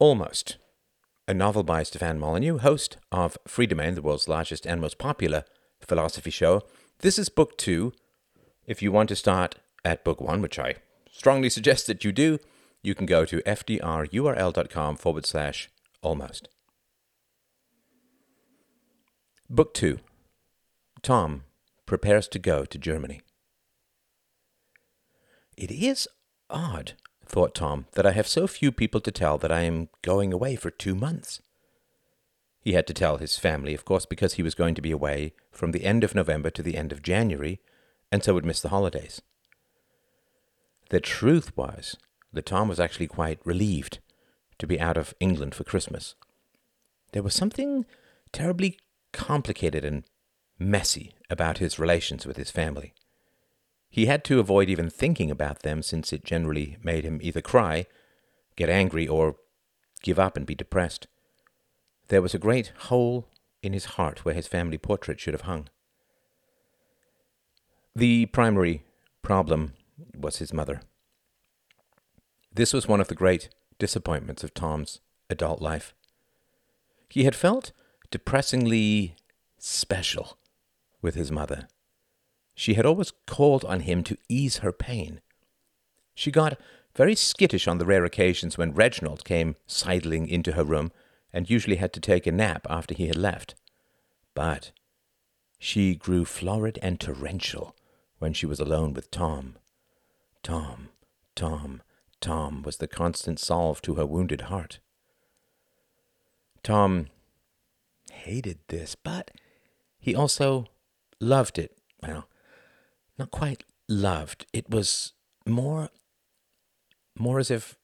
Almost, a novel by Stefan Molyneux, host of Freedomain, the world's largest and most popular philosophy show. This is book two. If you want to start at book one, which I strongly suggest that you do, you can go to fdrurl.com forward slash almost. Book two Tom prepares to go to Germany. It is odd, thought Tom, that I have so few people to tell that I am going away for two months. He had to tell his family, of course, because he was going to be away from the end of November to the end of January, and so would miss the holidays. The truth was that Tom was actually quite relieved to be out of England for Christmas. There was something terribly complicated and messy about his relations with his family. He had to avoid even thinking about them since it generally made him either cry, get angry, or give up and be depressed. There was a great hole in his heart where his family portrait should have hung. The primary problem was his mother. This was one of the great disappointments of Tom's adult life. He had felt depressingly special with his mother. She had always called on him to ease her pain. She got very skittish on the rare occasions when Reginald came sidling into her room and usually had to take a nap after he had left. But she grew florid and torrential when she was alone with Tom. Tom, Tom, Tom was the constant salve to her wounded heart. Tom hated this, but he also loved it. Well, not quite loved. It was more more as if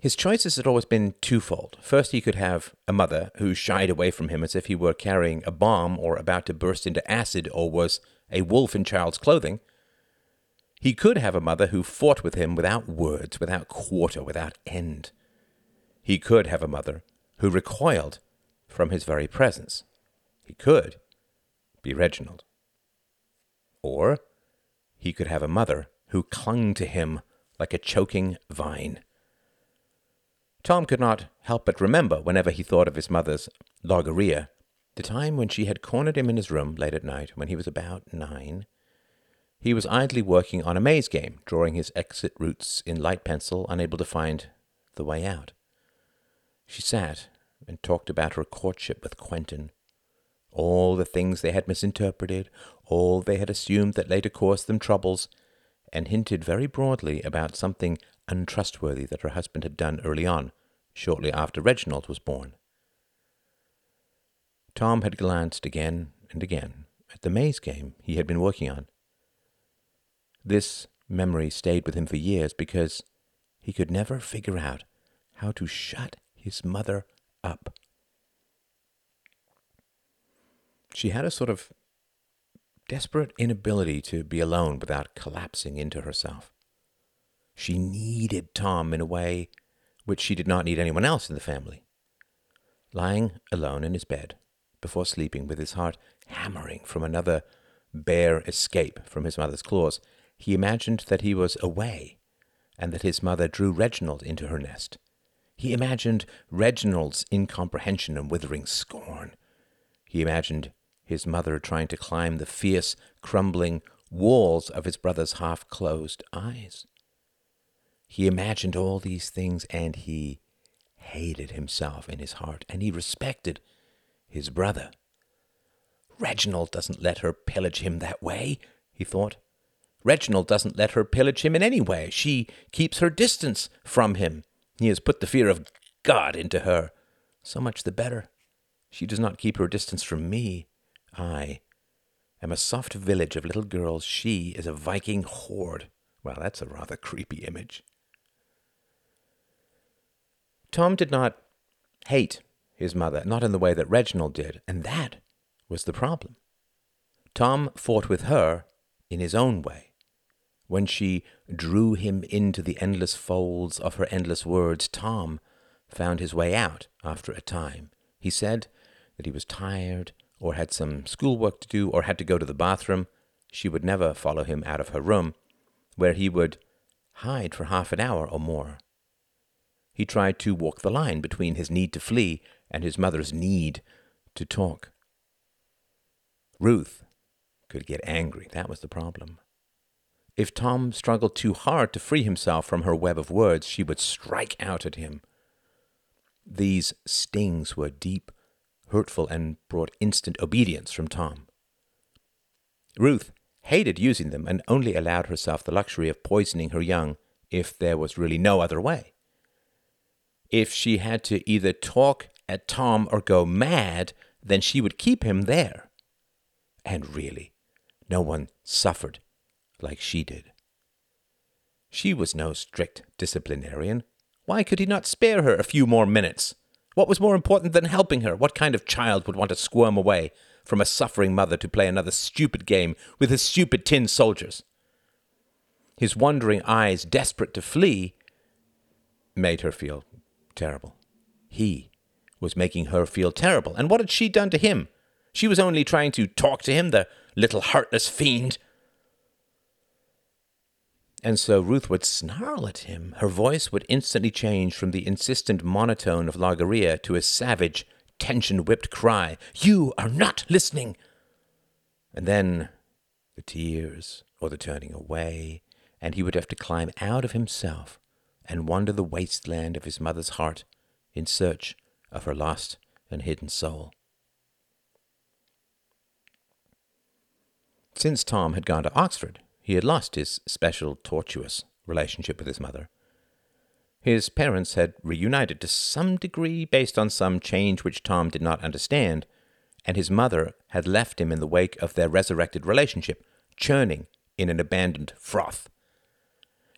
his choices had always been twofold. First, he could have a mother who shied away from him as if he were carrying a bomb or about to burst into acid or was a wolf in child's clothing. He could have a mother who fought with him without words, without quarter, without end. He could have a mother who recoiled from his very presence. He could be Reginald. Or he could have a mother who clung to him like a choking vine. Tom could not help but remember, whenever he thought of his mother's logorrhea, the time when she had cornered him in his room late at night when he was about nine. He was idly working on a maze game, drawing his exit routes in light pencil, unable to find the way out. She sat and talked about her courtship with Quentin, all the things they had misinterpreted, all they had assumed that later caused them troubles, and hinted very broadly about something untrustworthy that her husband had done early on, shortly after Reginald was born. Tom had glanced again and again at the maze game he had been working on. This memory stayed with him for years because he could never figure out how to shut his mother up. She had a sort of desperate inability to be alone without collapsing into herself. She needed Tom in a way which she did not need anyone else in the family. Lying alone in his bed before sleeping with his heart hammering from another bare escape from his mother's claws, he imagined that he was away and that his mother drew Reginald into her nest. He imagined Reginald's incomprehension and withering scorn. He imagined his mother trying to climb the fierce, crumbling walls of his brother's half closed eyes. He imagined all these things and he hated himself in his heart and he respected his brother. Reginald doesn't let her pillage him that way, he thought. Reginald doesn't let her pillage him in any way. She keeps her distance from him. He has put the fear of God into her. So much the better. She does not keep her distance from me. I am a soft village of little girls. She is a Viking horde. Well, that's a rather creepy image. Tom did not hate his mother, not in the way that Reginald did, and that was the problem. Tom fought with her in his own way. When she drew him into the endless folds of her endless words, Tom found his way out after a time. He said that he was tired or had some schoolwork to do, or had to go to the bathroom, she would never follow him out of her room, where he would hide for half an hour or more. he tried to walk the line between his need to flee and his mother's need to talk. Ruth could get angry. That was the problem. If Tom struggled too hard to free himself from her web of words, she would strike out at him. These stings were deep, hurtful, and brought instant obedience from Tom. Ruth hated using them and only allowed herself the luxury of poisoning her young if there was really no other way. If she had to either talk at Tom or go mad, then she would keep him there. And really, no one suffered like she did. She was no strict disciplinarian. Why could he not spare her a few more minutes? What was more important than helping her? What kind of child would want to squirm away from a suffering mother to play another stupid game with his stupid tin soldiers? His wandering eyes, desperate to flee, made her feel terrible. He was making her feel terrible. And what had she done to him? She was only trying to talk to him, the little heartless fiend. And so Ruth would snarl at him. Her voice would instantly change from the insistent monotone of Logorrhea to a savage, tension whipped cry You are not listening! And then the tears or the turning away, and he would have to climb out of himself and wander the wasteland of his mother's heart in search of her lost and hidden soul. Since Tom had gone to Oxford, he had lost his special tortuous relationship with his mother. His parents had reunited to some degree based on some change which Tom did not understand, and his mother had left him in the wake of their resurrected relationship, churning in an abandoned froth.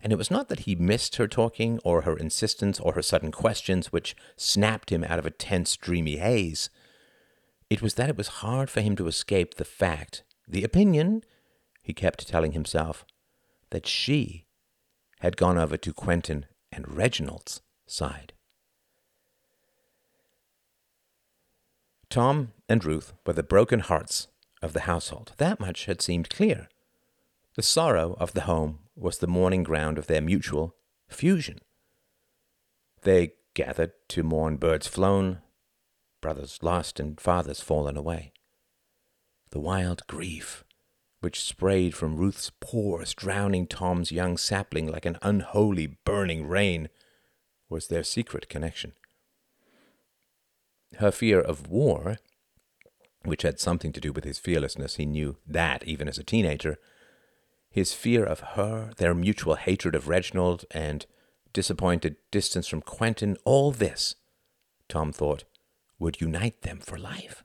And it was not that he missed her talking, or her insistence, or her sudden questions, which snapped him out of a tense, dreamy haze. It was that it was hard for him to escape the fact, the opinion, he kept telling himself, that she had gone over to Quentin and Reginald's side. Tom and Ruth were the broken hearts of the household. That much had seemed clear. The sorrow of the home was the mourning ground of their mutual fusion. They gathered to mourn birds flown, brothers lost, and fathers fallen away. The wild grief which sprayed from Ruth's pores, drowning Tom's young sapling like an unholy burning rain, was their secret connection. Her fear of war, which had something to do with his fearlessness, he knew that even as a teenager, his fear of her, their mutual hatred of Reginald, and disappointed distance from Quentin, all this, Tom thought, would unite them for life.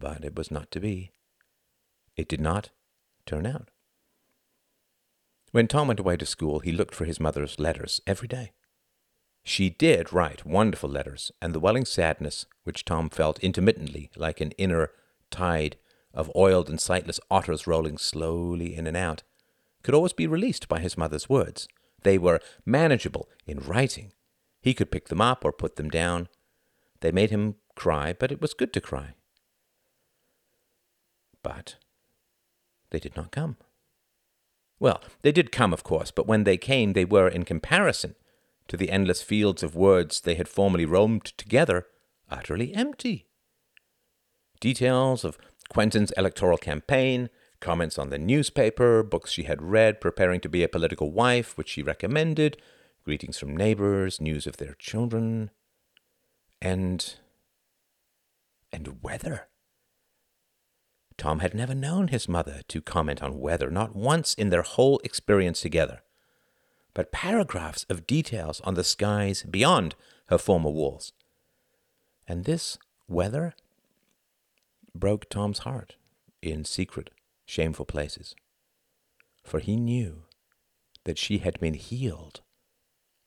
But it was not to be. It did not turn out. When Tom went away to school, he looked for his mother's letters every day. She did write wonderful letters, and the welling sadness, which Tom felt intermittently like an inner tide of oiled and sightless otters rolling slowly in and out, could always be released by his mother's words. They were manageable in writing. He could pick them up or put them down. They made him cry, but it was good to cry. But they did not come. Well, they did come, of course, but when they came, they were, in comparison to the endless fields of words they had formerly roamed together, utterly empty. Details of Quentin's electoral campaign, comments on the newspaper, books she had read preparing to be a political wife, which she recommended, greetings from neighbors, news of their children, and. and weather. Tom had never known his mother to comment on weather, not once in their whole experience together. But paragraphs of details on the skies beyond her former walls. And this weather broke Tom's heart in secret, shameful places. For he knew that she had been healed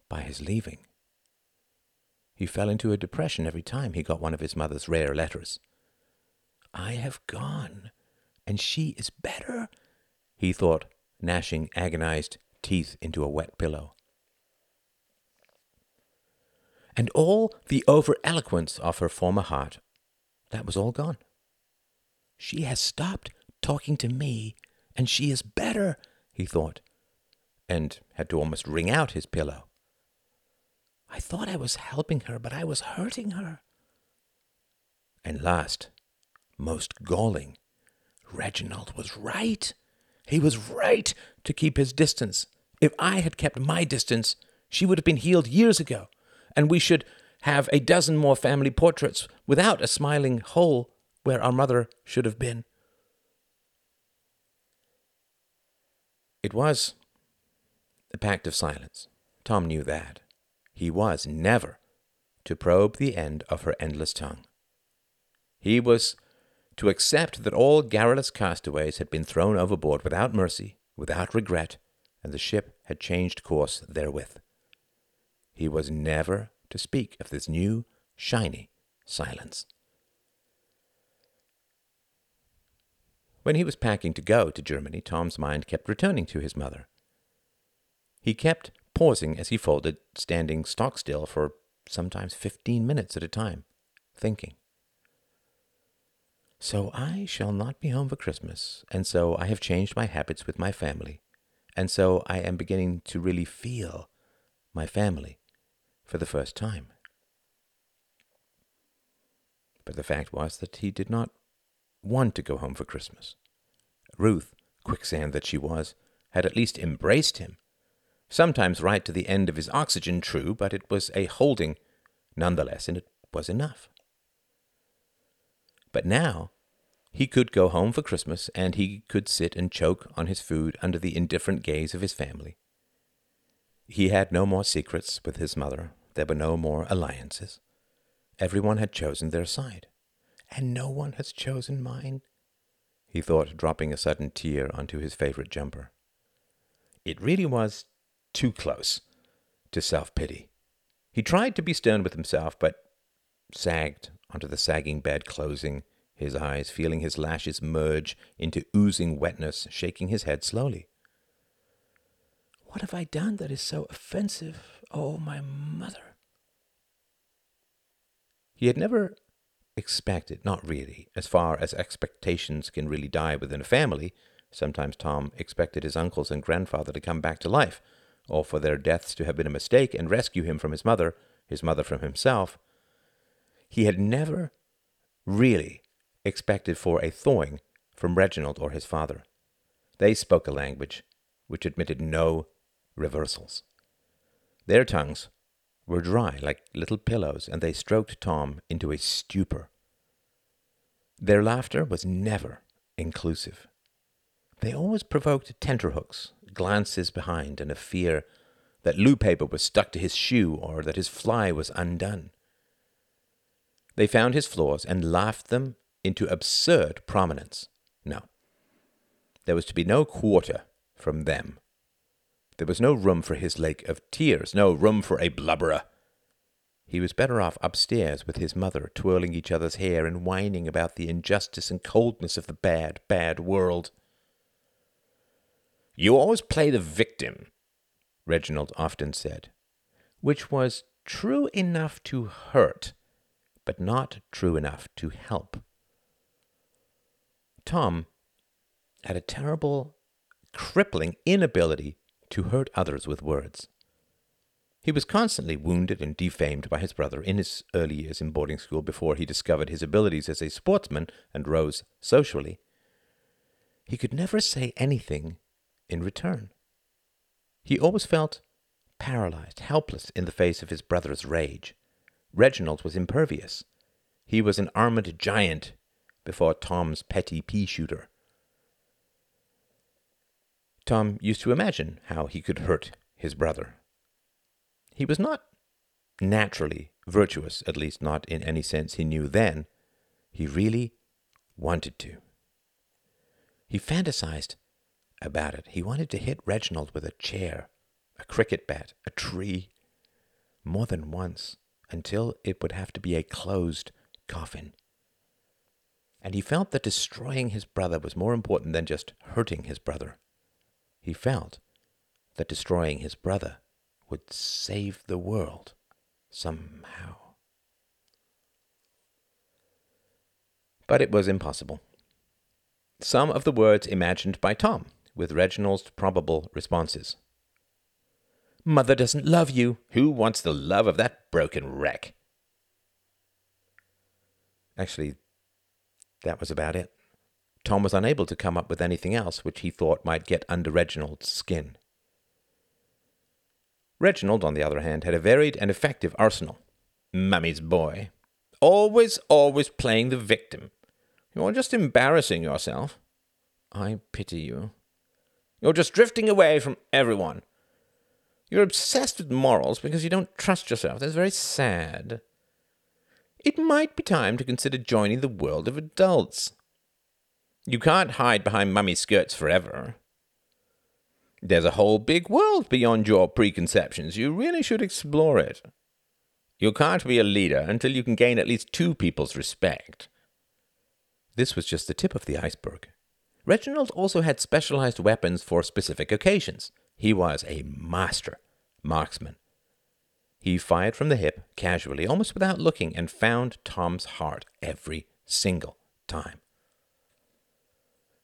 by his leaving. He fell into a depression every time he got one of his mother's rare letters. I have gone, and she is better, he thought, gnashing agonized teeth into a wet pillow. And all the over eloquence of her former heart, that was all gone. She has stopped talking to me, and she is better, he thought, and had to almost wring out his pillow I thought I was helping her, but I was hurting her. And last, most galling, Reginald was right. He was right to keep his distance. If I had kept my distance, she would have been healed years ago, and we should have a dozen more family portraits without a smiling hole where our mother should have been. It was a pact of silence. Tom knew that. He was never to probe the end of her endless tongue. He was to accept that all garrulous castaways had been thrown overboard without mercy, without regret, and the ship had changed course therewith. He was never to speak of this new, shiny silence. When he was packing to go to Germany, Tom's mind kept returning to his mother. He kept pausing as he folded, standing stock still for sometimes fifteen minutes at a time, thinking. So I shall not be home for Christmas, and so I have changed my habits with my family, and so I am beginning to really feel my family for the first time. But the fact was that he did not want to go home for Christmas. Ruth, quicksand that she was, had at least embraced him. Sometimes right to the end of his oxygen, true, but it was a holding nonetheless, and it was enough. But now he could go home for Christmas, and he could sit and choke on his food under the indifferent gaze of his family. He had no more secrets with his mother. There were no more alliances. Everyone had chosen their side. And no one has chosen mine, he thought, dropping a sudden tear onto his favorite jumper. It really was too close to self pity. He tried to be stern with himself, but sagged onto the sagging bed, closing his eyes, feeling his lashes merge into oozing wetness, shaking his head slowly. What have I done that is so offensive? Oh, my mother. He had never expected, not really, as far as expectations can really die within a family. Sometimes Tom expected his uncles and grandfather to come back to life, or for their deaths to have been a mistake and rescue him from his mother, his mother from himself. He had never really expected for a thawing from Reginald or his father. They spoke a language which admitted no reversals. Their tongues were dry like little pillows, and they stroked Tom into a stupor. Their laughter was never inclusive. They always provoked tenterhooks, glances behind, and a fear that loo paper was stuck to his shoe or that his fly was undone. They found his flaws and laughed them into absurd prominence. No. There was to be no quarter from them. There was no room for his lake of tears, no room for a blubberer. He was better off upstairs with his mother, twirling each other's hair and whining about the injustice and coldness of the bad, bad world. You always play the victim, Reginald often said, which was true enough to hurt, but not true enough to help. Tom had a terrible, crippling inability to hurt others with words. He was constantly wounded and defamed by his brother in his early years in boarding school before he discovered his abilities as a sportsman and rose socially. He could never say anything in return. He always felt paralyzed, helpless in the face of his brother's rage. Reginald was impervious. He was an armored giant before Tom's petty pea shooter. Tom used to imagine how he could hurt his brother. He was not naturally virtuous, at least not in any sense he knew then. He really wanted to. He fantasized about it. He wanted to hit Reginald with a chair, a cricket bat, a tree, more than once, until it would have to be a closed coffin. And he felt that destroying his brother was more important than just hurting his brother. He felt that destroying his brother would save the world somehow. But it was impossible. Some of the words imagined by Tom, with Reginald's probable responses. Mother doesn't love you. Who wants the love of that broken wreck? Actually, that was about it. Tom was unable to come up with anything else which he thought might get under Reginald's skin. Reginald, on the other hand, had a varied and effective arsenal. Mummy's boy. Always, always playing the victim. You're just embarrassing yourself. I pity you. You're just drifting away from everyone. You're obsessed with morals because you don't trust yourself. That's very sad. It might be time to consider joining the world of adults. You can't hide behind mummy's skirts forever. There's a whole big world beyond your preconceptions. You really should explore it. You can't be a leader until you can gain at least two people's respect. This was just the tip of the iceberg. Reginald also had specialized weapons for specific occasions. He was a master marksman. He fired from the hip, casually, almost without looking, and found Tom's heart every single time.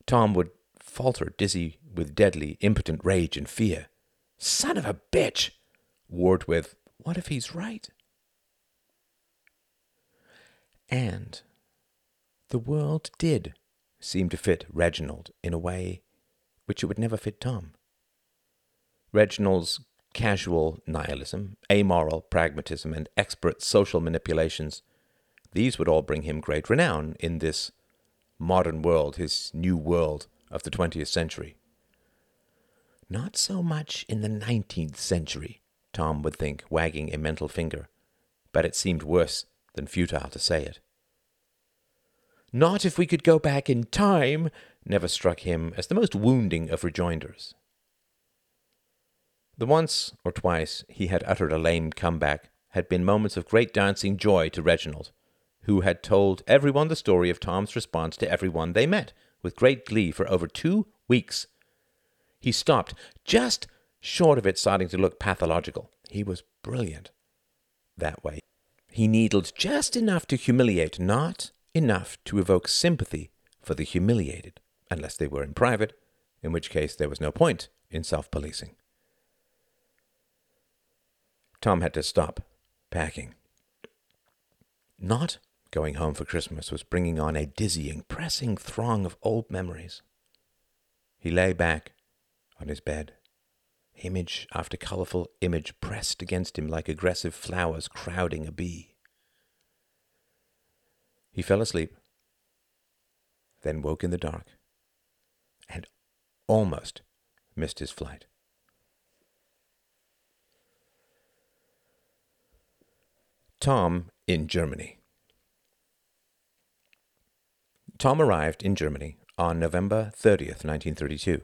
Tom would falter, dizzy with deadly, impotent rage and fear. Son of a bitch! Warred with, What if he's right? And the world did seem to fit Reginald in a way which it would never fit Tom. Reginald's casual nihilism, amoral pragmatism, and expert social manipulations, these would all bring him great renown in this modern world, his new world of the 20th century. Not so much in the 19th century, Tom would think, wagging a mental finger, but it seemed worse than futile to say it. Not if we could go back in time, never struck him as the most wounding of rejoinders. The once or twice he had uttered a lame comeback had been moments of great dancing joy to Reginald, who had told everyone the story of Tom's response to everyone they met, with great glee for over two weeks. He stopped just short of it starting to look pathological. He was brilliant that way. He needled just enough to humiliate, not enough to evoke sympathy for the humiliated, unless they were in private, in which case there was no point in self policing. Tom had to stop packing. Not going home for Christmas was bringing on a dizzying, pressing throng of old memories. He lay back on his bed, image after colorful image pressed against him like aggressive flowers crowding a bee. He fell asleep, then woke in the dark, and almost missed his flight. Tom in Germany. Tom arrived in Germany on November 30th, 1932.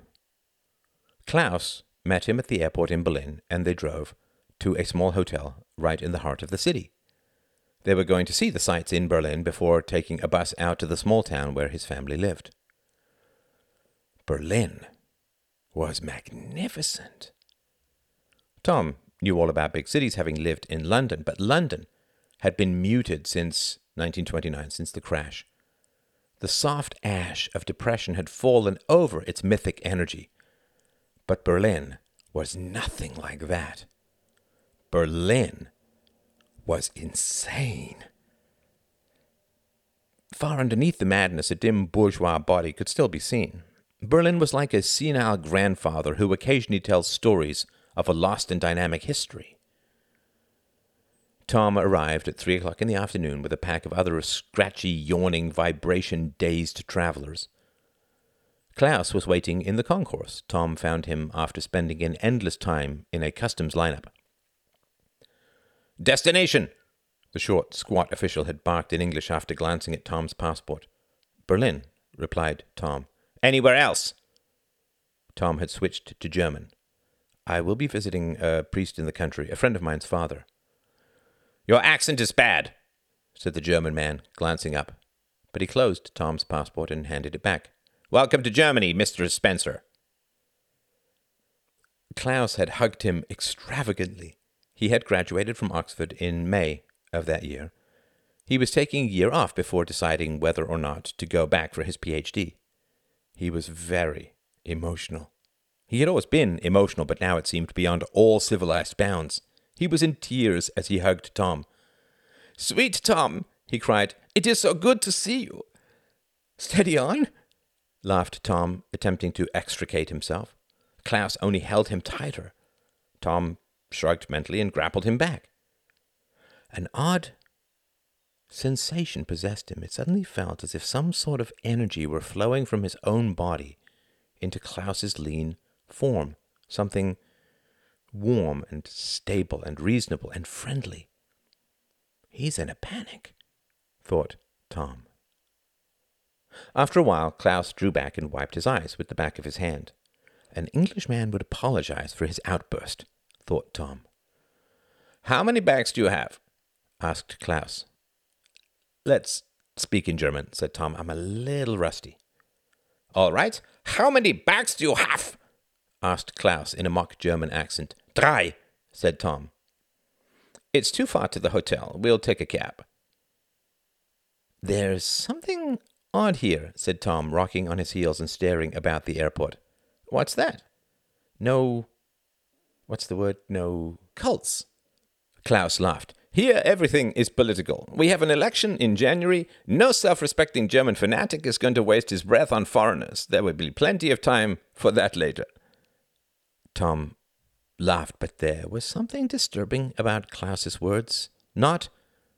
Klaus met him at the airport in Berlin, and they drove to a small hotel right in the heart of the city. They were going to see the sights in Berlin before taking a bus out to the small town where his family lived. Berlin was magnificent. Tom knew all about big cities, having lived in London, but London had been muted since 1929, since the crash. The soft ash of depression had fallen over its mythic energy. But Berlin was nothing like that. Berlin was insane. Far underneath the madness, a dim bourgeois body could still be seen. Berlin was like a senile grandfather who occasionally tells stories of a lost and dynamic history. Tom arrived at three o'clock in the afternoon with a pack of other scratchy, yawning, vibration dazed travelers. Klaus was waiting in the concourse. Tom found him after spending an endless time in a customs lineup. Destination! The short, squat official had barked in English after glancing at Tom's passport. Berlin, replied Tom. Anywhere else? Tom had switched to German. I will be visiting a priest in the country, a friend of mine's father. Your accent is bad, said the German man, glancing up. But he closed Tom's passport and handed it back. Welcome to Germany, Mr. Spencer. Klaus had hugged him extravagantly. He had graduated from Oxford in May of that year. He was taking a year off before deciding whether or not to go back for his PhD. He was very emotional. He had always been emotional, but now it seemed beyond all civilized bounds. He was in tears as he hugged Tom. Sweet Tom, he cried, it is so good to see you. Steady on, laughed Tom, attempting to extricate himself. Klaus only held him tighter. Tom shrugged mentally and grappled him back. An odd sensation possessed him. It suddenly felt as if some sort of energy were flowing from his own body into Klaus's lean form, something warm and stable and reasonable and friendly. He's in a panic, thought Tom. After a while, Klaus drew back and wiped his eyes with the back of his hand. An Englishman would apologize for his outburst, thought Tom. How many bags do you have? asked Klaus. Let's speak in German, said Tom. I'm a little rusty. All right. How many bags do you have? asked Klaus in a mock German accent. Drei, said Tom. It's too far to the hotel. We'll take a cab. There's something odd here, said Tom, rocking on his heels and staring about the airport. What's that? No. What's the word? No. Cults. Klaus laughed. Here, everything is political. We have an election in January. No self respecting German fanatic is going to waste his breath on foreigners. There will be plenty of time for that later. Tom laughed, but there was something disturbing about Klaus's words. Not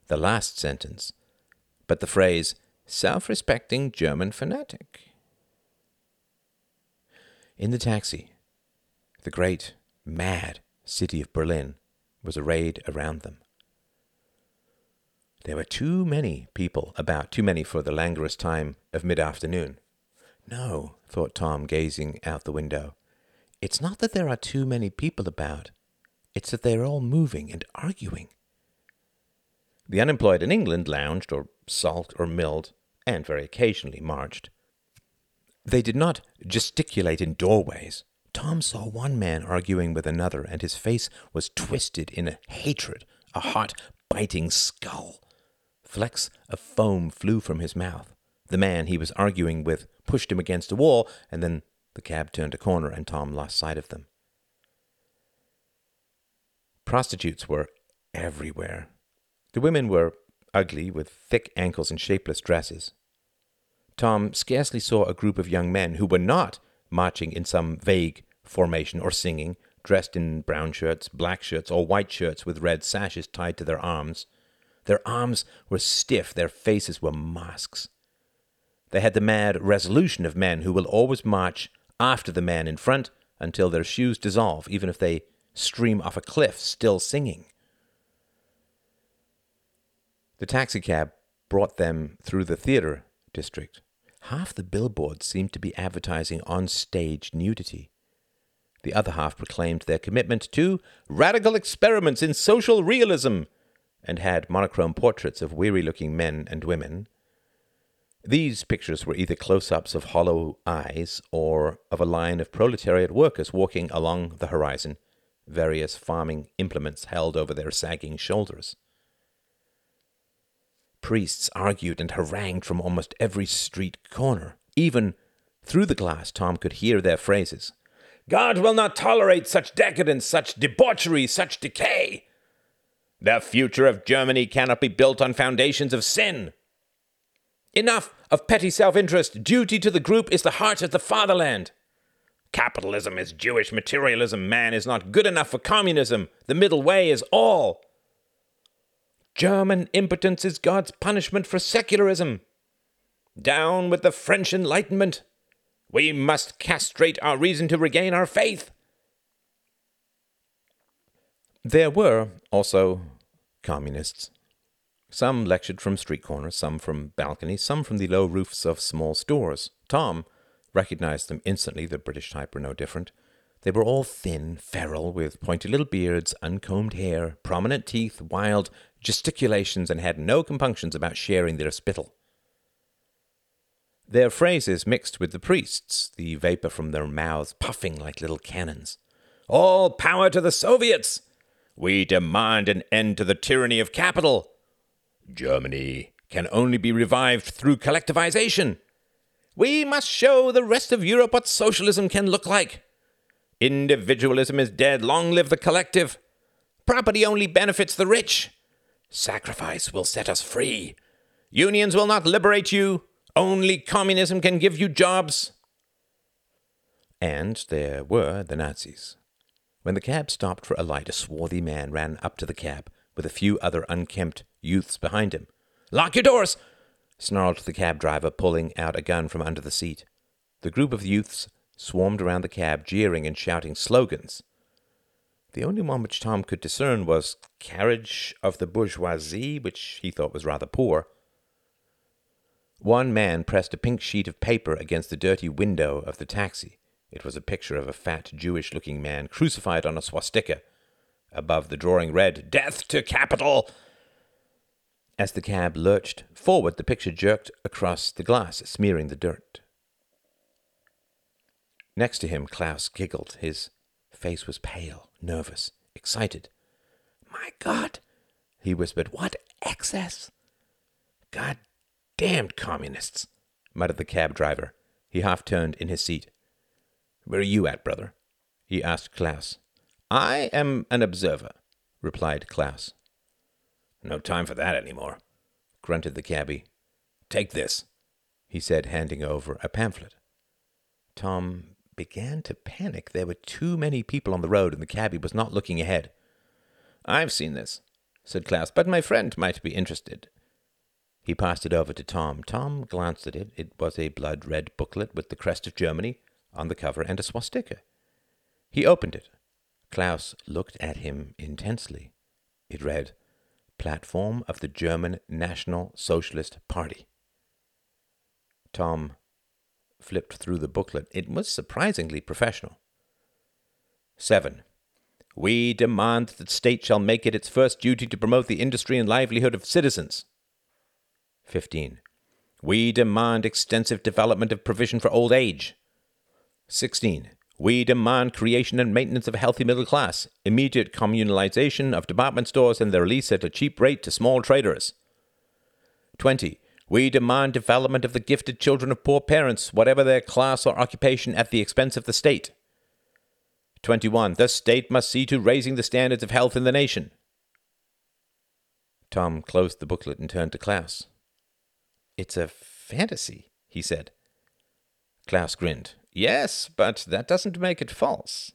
the last sentence, but the phrase, self respecting German fanatic. In the taxi, the great, mad city of Berlin was arrayed around them. There were too many people about, too many for the languorous time of mid afternoon. No, thought Tom, gazing out the window. It's not that there are too many people about, it's that they're all moving and arguing. The unemployed in England lounged or sulked or milled, and very occasionally marched. They did not gesticulate in doorways. Tom saw one man arguing with another, and his face was twisted in a hatred, a hot, biting skull. Flecks of foam flew from his mouth. The man he was arguing with pushed him against a wall, and then the cab turned a corner, and Tom lost sight of them. Prostitutes were everywhere. The women were ugly, with thick ankles and shapeless dresses. Tom scarcely saw a group of young men who were not marching in some vague formation or singing, dressed in brown shirts, black shirts, or white shirts with red sashes tied to their arms. Their arms were stiff, their faces were masks. They had the mad resolution of men who will always march after the man in front until their shoes dissolve, even if they stream off a cliff, still singing. The taxicab brought them through the theater district. Half the billboards seemed to be advertising on stage nudity. The other half proclaimed their commitment to radical experiments in social realism and had monochrome portraits of weary looking men and women these pictures were either close ups of hollow eyes or of a line of proletariat workers walking along the horizon, various farming implements held over their sagging shoulders. Priests argued and harangued from almost every street corner. Even through the glass, Tom could hear their phrases. God will not tolerate such decadence, such debauchery, such decay. The future of Germany cannot be built on foundations of sin. Enough of petty self interest. Duty to the group is the heart of the fatherland. Capitalism is Jewish materialism. Man is not good enough for communism. The middle way is all. German impotence is God's punishment for secularism. Down with the French Enlightenment. We must castrate our reason to regain our faith. There were also communists. Some lectured from street corners, some from balconies, some from the low roofs of small stores. Tom recognized them instantly. The British type were no different. They were all thin, feral, with pointy little beards, uncombed hair, prominent teeth, wild gesticulations, and had no compunctions about sharing their spittle. Their phrases mixed with the priests, the vapor from their mouths puffing like little cannons. All power to the Soviets! We demand an end to the tyranny of capital! Germany can only be revived through collectivization. We must show the rest of Europe what socialism can look like. Individualism is dead. Long live the collective. Property only benefits the rich. Sacrifice will set us free. Unions will not liberate you. Only communism can give you jobs. And there were the Nazis. When the cab stopped for a light, a swarthy man ran up to the cab with a few other unkempt youths behind him. Lock your doors! snarled the cab driver, pulling out a gun from under the seat. The group of youths swarmed around the cab, jeering and shouting slogans. The only one which Tom could discern was Carriage of the Bourgeoisie, which he thought was rather poor. One man pressed a pink sheet of paper against the dirty window of the taxi. It was a picture of a fat, Jewish looking man crucified on a swastika. Above the drawing read, Death to Capital! As the cab lurched forward, the picture jerked across the glass, smearing the dirt. Next to him, Klaus giggled. His face was pale, nervous, excited. My God, he whispered, what excess! God damned communists, muttered the cab driver. He half turned in his seat. Where are you at, brother? he asked Klaus. I am an observer, replied Klaus. No time for that any more, grunted the cabby. Take this, he said, handing over a pamphlet. Tom began to panic. There were too many people on the road, and the cabby was not looking ahead. I've seen this, said Klaus, but my friend might be interested. He passed it over to Tom. Tom glanced at it. It was a blood red booklet with the crest of Germany on the cover and a swastika. He opened it. Klaus looked at him intensely. It read, Platform of the German National Socialist Party. Tom flipped through the booklet. It was surprisingly professional. 7. We demand that the state shall make it its first duty to promote the industry and livelihood of citizens. 15. We demand extensive development of provision for old age. 16. We demand creation and maintenance of a healthy middle class, immediate communalization of department stores and their lease at a cheap rate to small traders. 20. We demand development of the gifted children of poor parents, whatever their class or occupation, at the expense of the state. 21. The state must see to raising the standards of health in the nation. Tom closed the booklet and turned to Klaus. It's a fantasy, he said. Klaus grinned. Yes, but that doesn't make it false.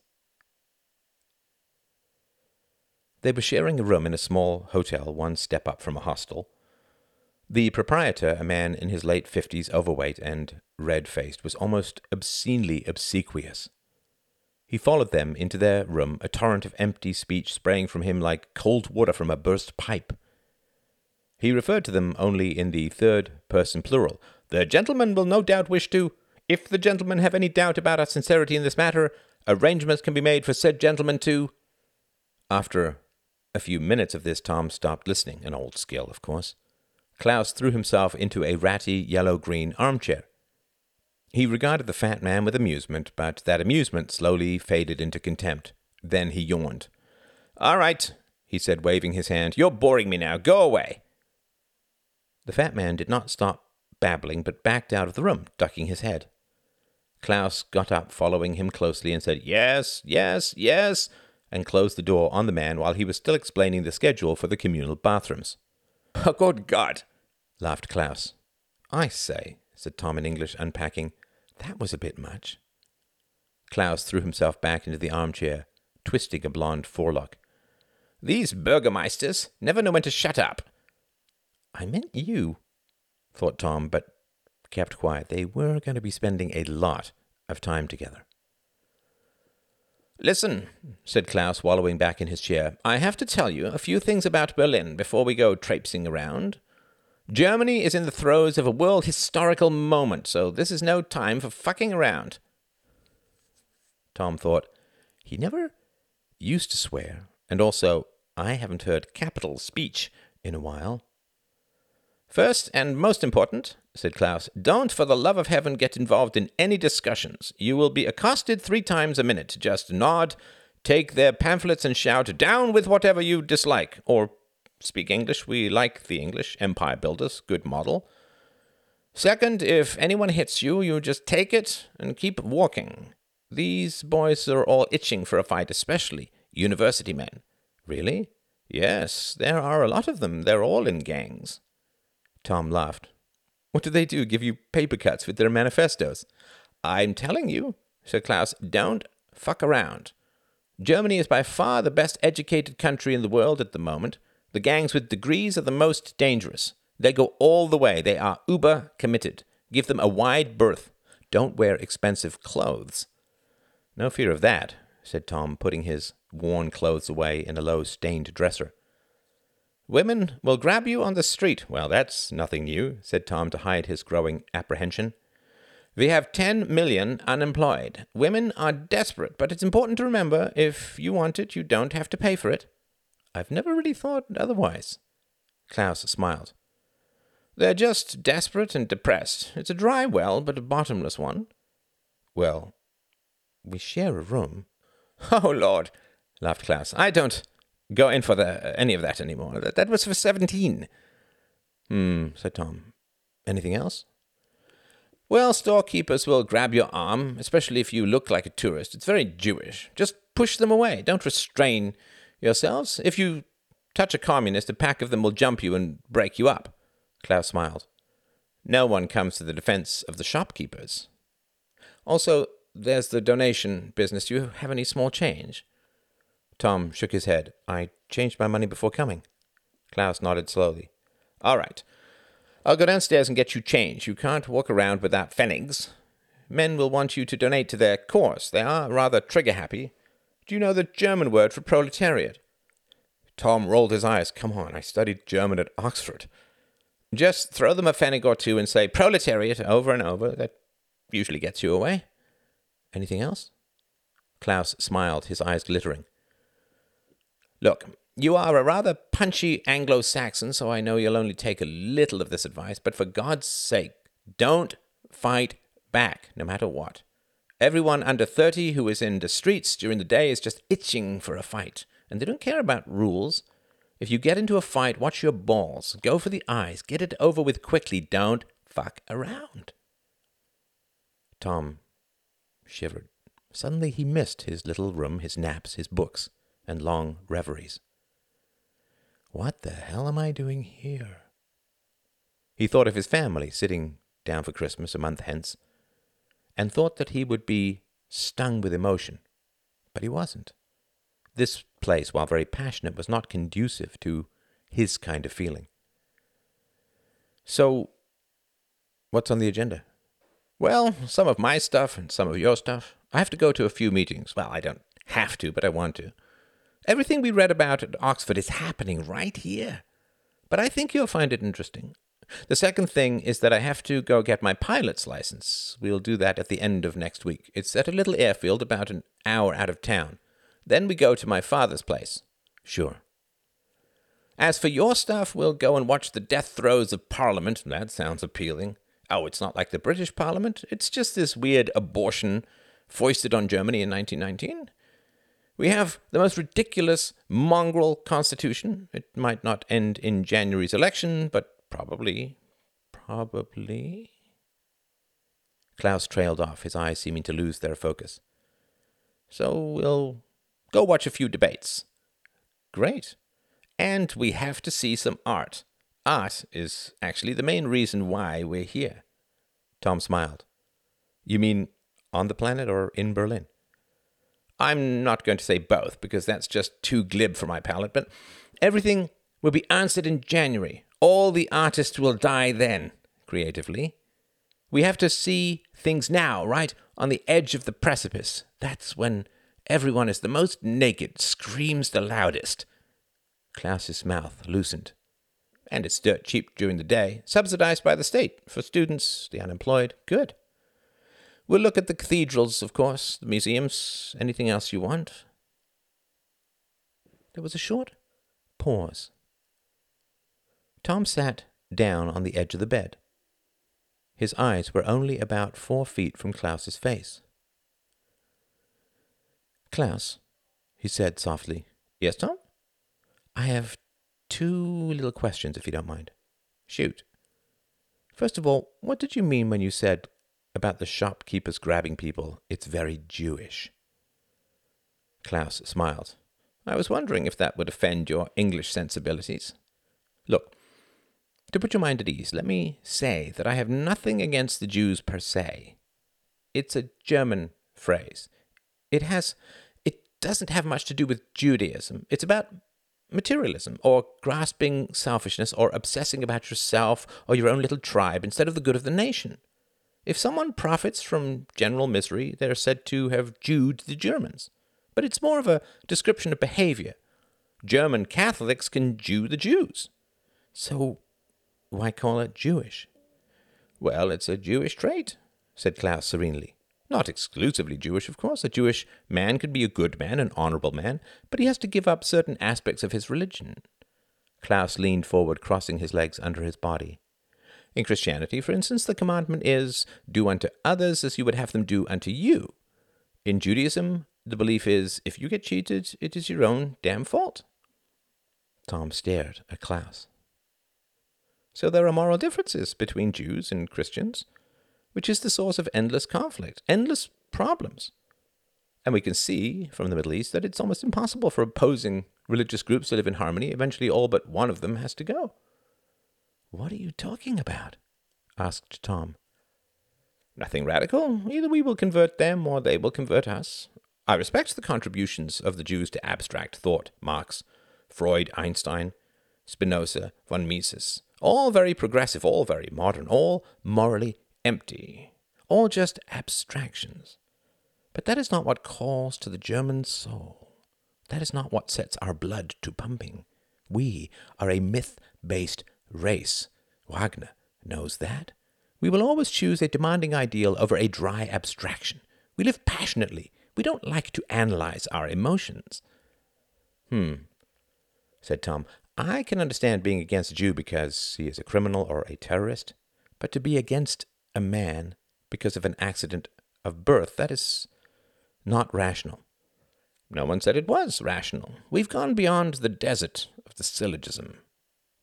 They were sharing a room in a small hotel one step up from a hostel. The proprietor, a man in his late fifties, overweight and red faced, was almost obscenely obsequious. He followed them into their room, a torrent of empty speech spraying from him like cold water from a burst pipe. He referred to them only in the third person plural. The gentleman will no doubt wish to if the gentlemen have any doubt about our sincerity in this matter, arrangements can be made for said gentlemen to. After a few minutes of this, Tom stopped listening, an old skill, of course. Klaus threw himself into a ratty yellow green armchair. He regarded the fat man with amusement, but that amusement slowly faded into contempt. Then he yawned. All right, he said, waving his hand. You're boring me now. Go away. The fat man did not stop babbling, but backed out of the room, ducking his head. Klaus got up, following him closely, and said, Yes, yes, yes, and closed the door on the man while he was still explaining the schedule for the communal bathrooms. Oh, good God! laughed Klaus. I say, said Tom in English, unpacking, that was a bit much. Klaus threw himself back into the armchair, twisting a blond forelock. These burgomeisters never know when to shut up. I meant you, thought Tom, but kept quiet. They were going to be spending a lot of time together. Listen, said Klaus, wallowing back in his chair, I have to tell you a few things about Berlin before we go traipsing around. Germany is in the throes of a world historical moment, so this is no time for fucking around. Tom thought, he never used to swear, and also, I haven't heard capital speech in a while. First and most important, said Klaus, don't for the love of heaven get involved in any discussions. You will be accosted three times a minute. Just nod, take their pamphlets and shout, down with whatever you dislike. Or speak English. We like the English. Empire builders, good model. Second, if anyone hits you, you just take it and keep walking. These boys are all itching for a fight, especially university men. Really? Yes, there are a lot of them. They're all in gangs. Tom laughed. What do they do? Give you paper cuts with their manifestos? I'm telling you, said Klaus, don't fuck around. Germany is by far the best educated country in the world at the moment. The gangs with degrees are the most dangerous. They go all the way. They are uber committed. Give them a wide berth. Don't wear expensive clothes. No fear of that, said Tom, putting his worn clothes away in a low stained dresser. Women will grab you on the street. Well, that's nothing new, said Tom to hide his growing apprehension. We have 10 million unemployed. Women are desperate, but it's important to remember if you want it, you don't have to pay for it. I've never really thought otherwise. Klaus smiled. They're just desperate and depressed. It's a dry well, but a bottomless one. Well, we share a room. Oh, Lord, laughed Klaus. I don't go in for the, any of that anymore. That, that was for 17. Hmm, said Tom. Anything else? Well, storekeepers will grab your arm, especially if you look like a tourist. It's very Jewish. Just push them away. Don't restrain yourselves. If you touch a communist, a pack of them will jump you and break you up. Klaus smiled. No one comes to the defense of the shopkeepers. Also, there's the donation business. Do you have any small change? Tom shook his head. I changed my money before coming. Klaus nodded slowly. All right. I'll go downstairs and get you change. You can't walk around without pfennigs. Men will want you to donate to their cause. They are rather trigger happy. Do you know the German word for proletariat? Tom rolled his eyes. Come on, I studied German at Oxford. Just throw them a pfennig or two and say proletariat over and over. That usually gets you away. Anything else? Klaus smiled, his eyes glittering. Look, you are a rather punchy Anglo Saxon, so I know you'll only take a little of this advice, but for God's sake, don't fight back, no matter what. Everyone under 30 who is in the streets during the day is just itching for a fight, and they don't care about rules. If you get into a fight, watch your balls, go for the eyes, get it over with quickly, don't fuck around. Tom shivered. Suddenly he missed his little room, his naps, his books, and long reveries. What the hell am I doing here? He thought of his family sitting down for Christmas a month hence, and thought that he would be stung with emotion. But he wasn't. This place, while very passionate, was not conducive to his kind of feeling. So, what's on the agenda? Well, some of my stuff and some of your stuff. I have to go to a few meetings. Well, I don't have to, but I want to. Everything we read about at Oxford is happening right here. But I think you'll find it interesting. The second thing is that I have to go get my pilot's license. We'll do that at the end of next week. It's at a little airfield about an hour out of town. Then we go to my father's place. Sure. As for your stuff, we'll go and watch the death throes of Parliament. That sounds appealing. Oh, it's not like the British Parliament. It's just this weird abortion foisted on Germany in 1919. We have the most ridiculous mongrel constitution. It might not end in January's election, but probably, probably. Klaus trailed off, his eyes seeming to lose their focus. So we'll go watch a few debates. Great. And we have to see some art. Art is actually the main reason why we're here. Tom smiled. You mean on the planet or in Berlin? I'm not going to say both because that's just too glib for my palate, but everything will be answered in January. All the artists will die then, creatively. We have to see things now, right on the edge of the precipice. That's when everyone is the most naked, screams the loudest. Klaus's mouth loosened. And it's dirt cheap during the day, subsidized by the state for students, the unemployed. Good. We'll look at the cathedrals, of course, the museums, anything else you want. There was a short pause. Tom sat down on the edge of the bed. His eyes were only about four feet from Klaus's face. Klaus, he said softly. Yes, Tom? I have two little questions, if you don't mind. Shoot. First of all, what did you mean when you said about the shopkeepers grabbing people, it's very Jewish. Klaus smiled. I was wondering if that would offend your English sensibilities. Look, to put your mind at ease, let me say that I have nothing against the Jews per se. It's a German phrase. It has it doesn't have much to do with Judaism. It's about materialism or grasping selfishness or obsessing about yourself or your own little tribe instead of the good of the nation. If someone profits from general misery, they're said to have Jewed the Germans. But it's more of a description of behavior. German Catholics can Jew the Jews. So why call it Jewish? Well, it's a Jewish trait, said Klaus serenely. Not exclusively Jewish, of course. A Jewish man can be a good man, an honorable man, but he has to give up certain aspects of his religion. Klaus leaned forward, crossing his legs under his body. In Christianity, for instance, the commandment is, Do unto others as you would have them do unto you. In Judaism, the belief is, if you get cheated, it is your own damn fault. Tom stared at Klaus. So there are moral differences between Jews and Christians which is the source of endless conflict, endless problems. And we can see from the Middle East that it's almost impossible for opposing religious groups to live in harmony. Eventually, all but one of them has to go. What are you talking about? asked Tom. Nothing radical. Either we will convert them or they will convert us. I respect the contributions of the Jews to abstract thought Marx, Freud, Einstein, Spinoza, von Mises. All very progressive, all very modern, all morally empty, all just abstractions. But that is not what calls to the German soul. That is not what sets our blood to pumping. We are a myth based race. Wagner knows that. We will always choose a demanding ideal over a dry abstraction. We live passionately. We don't like to analyze our emotions. Hmm, said Tom. I can understand being against a Jew because he is a criminal or a terrorist, but to be against a man because of an accident of birth, that is not rational. No one said it was rational. We've gone beyond the desert of the syllogism.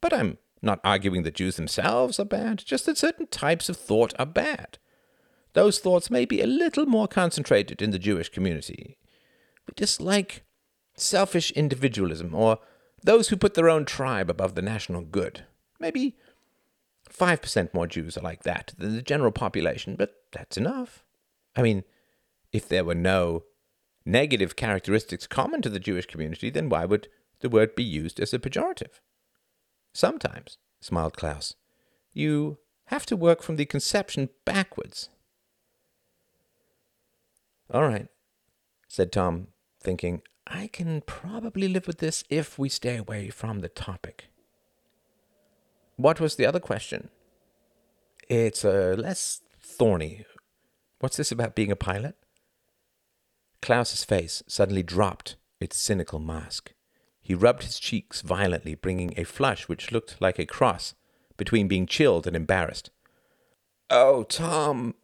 But I'm not arguing that Jews themselves are bad, just that certain types of thought are bad. Those thoughts may be a little more concentrated in the Jewish community. We dislike selfish individualism, or those who put their own tribe above the national good. Maybe 5% more Jews are like that than the general population, but that's enough. I mean, if there were no negative characteristics common to the Jewish community, then why would the word be used as a pejorative? Sometimes, smiled Klaus, you have to work from the conception backwards. All right, said Tom, thinking, I can probably live with this if we stay away from the topic. What was the other question? It's uh, less thorny. What's this about being a pilot? Klaus's face suddenly dropped its cynical mask. He rubbed his cheeks violently, bringing a flush which looked like a cross between being chilled and embarrassed. Oh, Tom,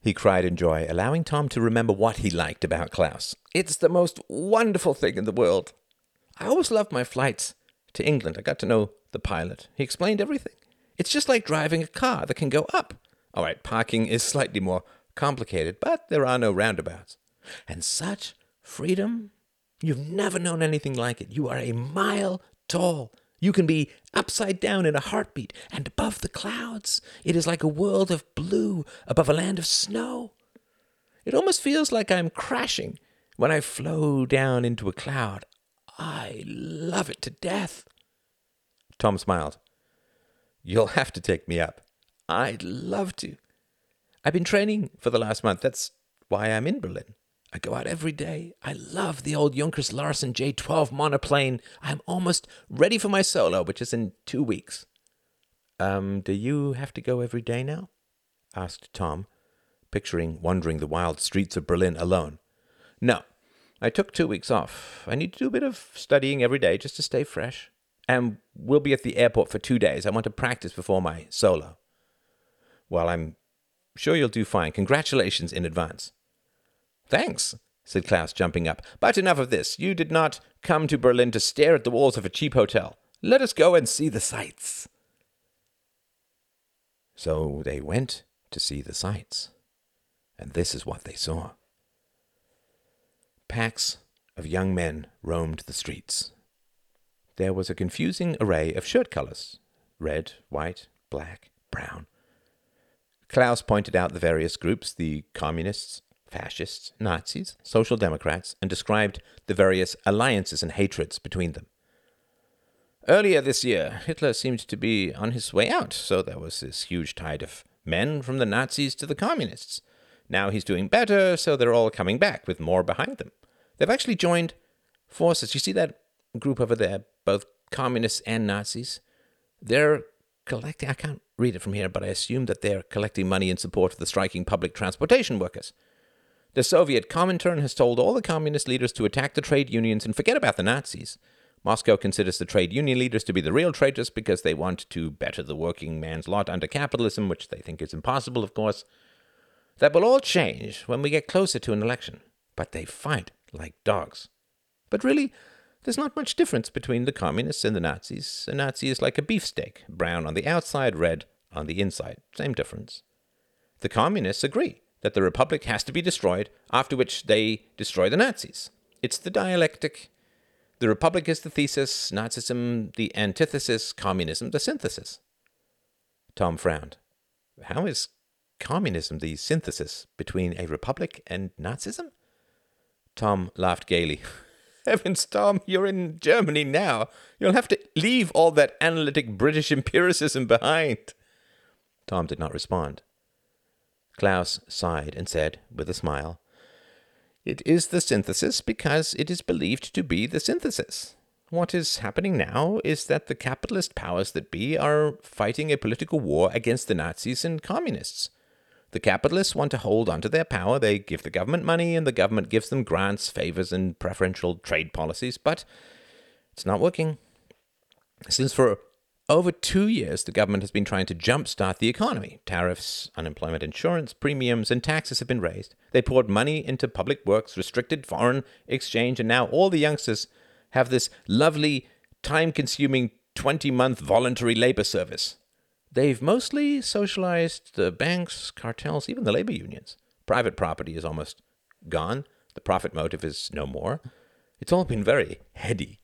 he cried in joy, allowing Tom to remember what he liked about Klaus. It's the most wonderful thing in the world. I always loved my flights to England. I got to know the pilot. He explained everything. It's just like driving a car that can go up. All right, parking is slightly more complicated, but there are no roundabouts. And such freedom. You've never known anything like it. You are a mile tall. You can be upside down in a heartbeat, and above the clouds, it is like a world of blue above a land of snow. It almost feels like I'm crashing when I flow down into a cloud. I love it to death. Tom smiled. You'll have to take me up. I'd love to. I've been training for the last month. That's why I'm in Berlin. I go out every day. I love the old Junkers Larsen J12 monoplane. I'm almost ready for my solo, which is in two weeks. Um, do you have to go every day now? asked Tom, picturing wandering the wild streets of Berlin alone. No, I took two weeks off. I need to do a bit of studying every day just to stay fresh and we'll be at the airport for two days. I want to practice before my solo. Well, I'm sure you'll do fine. Congratulations in advance. Thanks, said Klaus, jumping up. But enough of this. You did not come to Berlin to stare at the walls of a cheap hotel. Let us go and see the sights. So they went to see the sights. And this is what they saw. Packs of young men roamed the streets. There was a confusing array of shirt colors red, white, black, brown. Klaus pointed out the various groups the communists, fascists, Nazis, social democrats, and described the various alliances and hatreds between them. Earlier this year, Hitler seemed to be on his way out, so there was this huge tide of men from the Nazis to the communists. Now he's doing better, so they're all coming back with more behind them. They've actually joined forces. You see that group over there, both communists and Nazis? They're collecting, I can't read it from here, but I assume that they're collecting money in support of the striking public transportation workers. The Soviet Comintern has told all the communist leaders to attack the trade unions and forget about the Nazis. Moscow considers the trade union leaders to be the real traitors because they want to better the working man's lot under capitalism, which they think is impossible, of course. That will all change when we get closer to an election. But they fight like dogs. But really, there's not much difference between the communists and the Nazis. A Nazi is like a beefsteak, brown on the outside, red on the inside. Same difference. The communists agree that the Republic has to be destroyed, after which they destroy the Nazis. It's the dialectic. The Republic is the thesis, Nazism the antithesis, communism the synthesis. Tom frowned. How is communism the synthesis between a republic and Nazism? Tom laughed gaily. Heavens, Tom, you're in Germany now. You'll have to leave all that analytic British empiricism behind. Tom did not respond. Klaus sighed and said, with a smile, It is the synthesis because it is believed to be the synthesis. What is happening now is that the capitalist powers that be are fighting a political war against the Nazis and communists. The capitalists want to hold onto their power. They give the government money, and the government gives them grants, favors, and preferential trade policies, but it's not working. Since for over two years, the government has been trying to jumpstart the economy. Tariffs, unemployment insurance, premiums, and taxes have been raised. They poured money into public works, restricted foreign exchange, and now all the youngsters have this lovely, time consuming 20 month voluntary labor service. They've mostly socialized the banks, cartels, even the labor unions. Private property is almost gone. The profit motive is no more. It's all been very heady.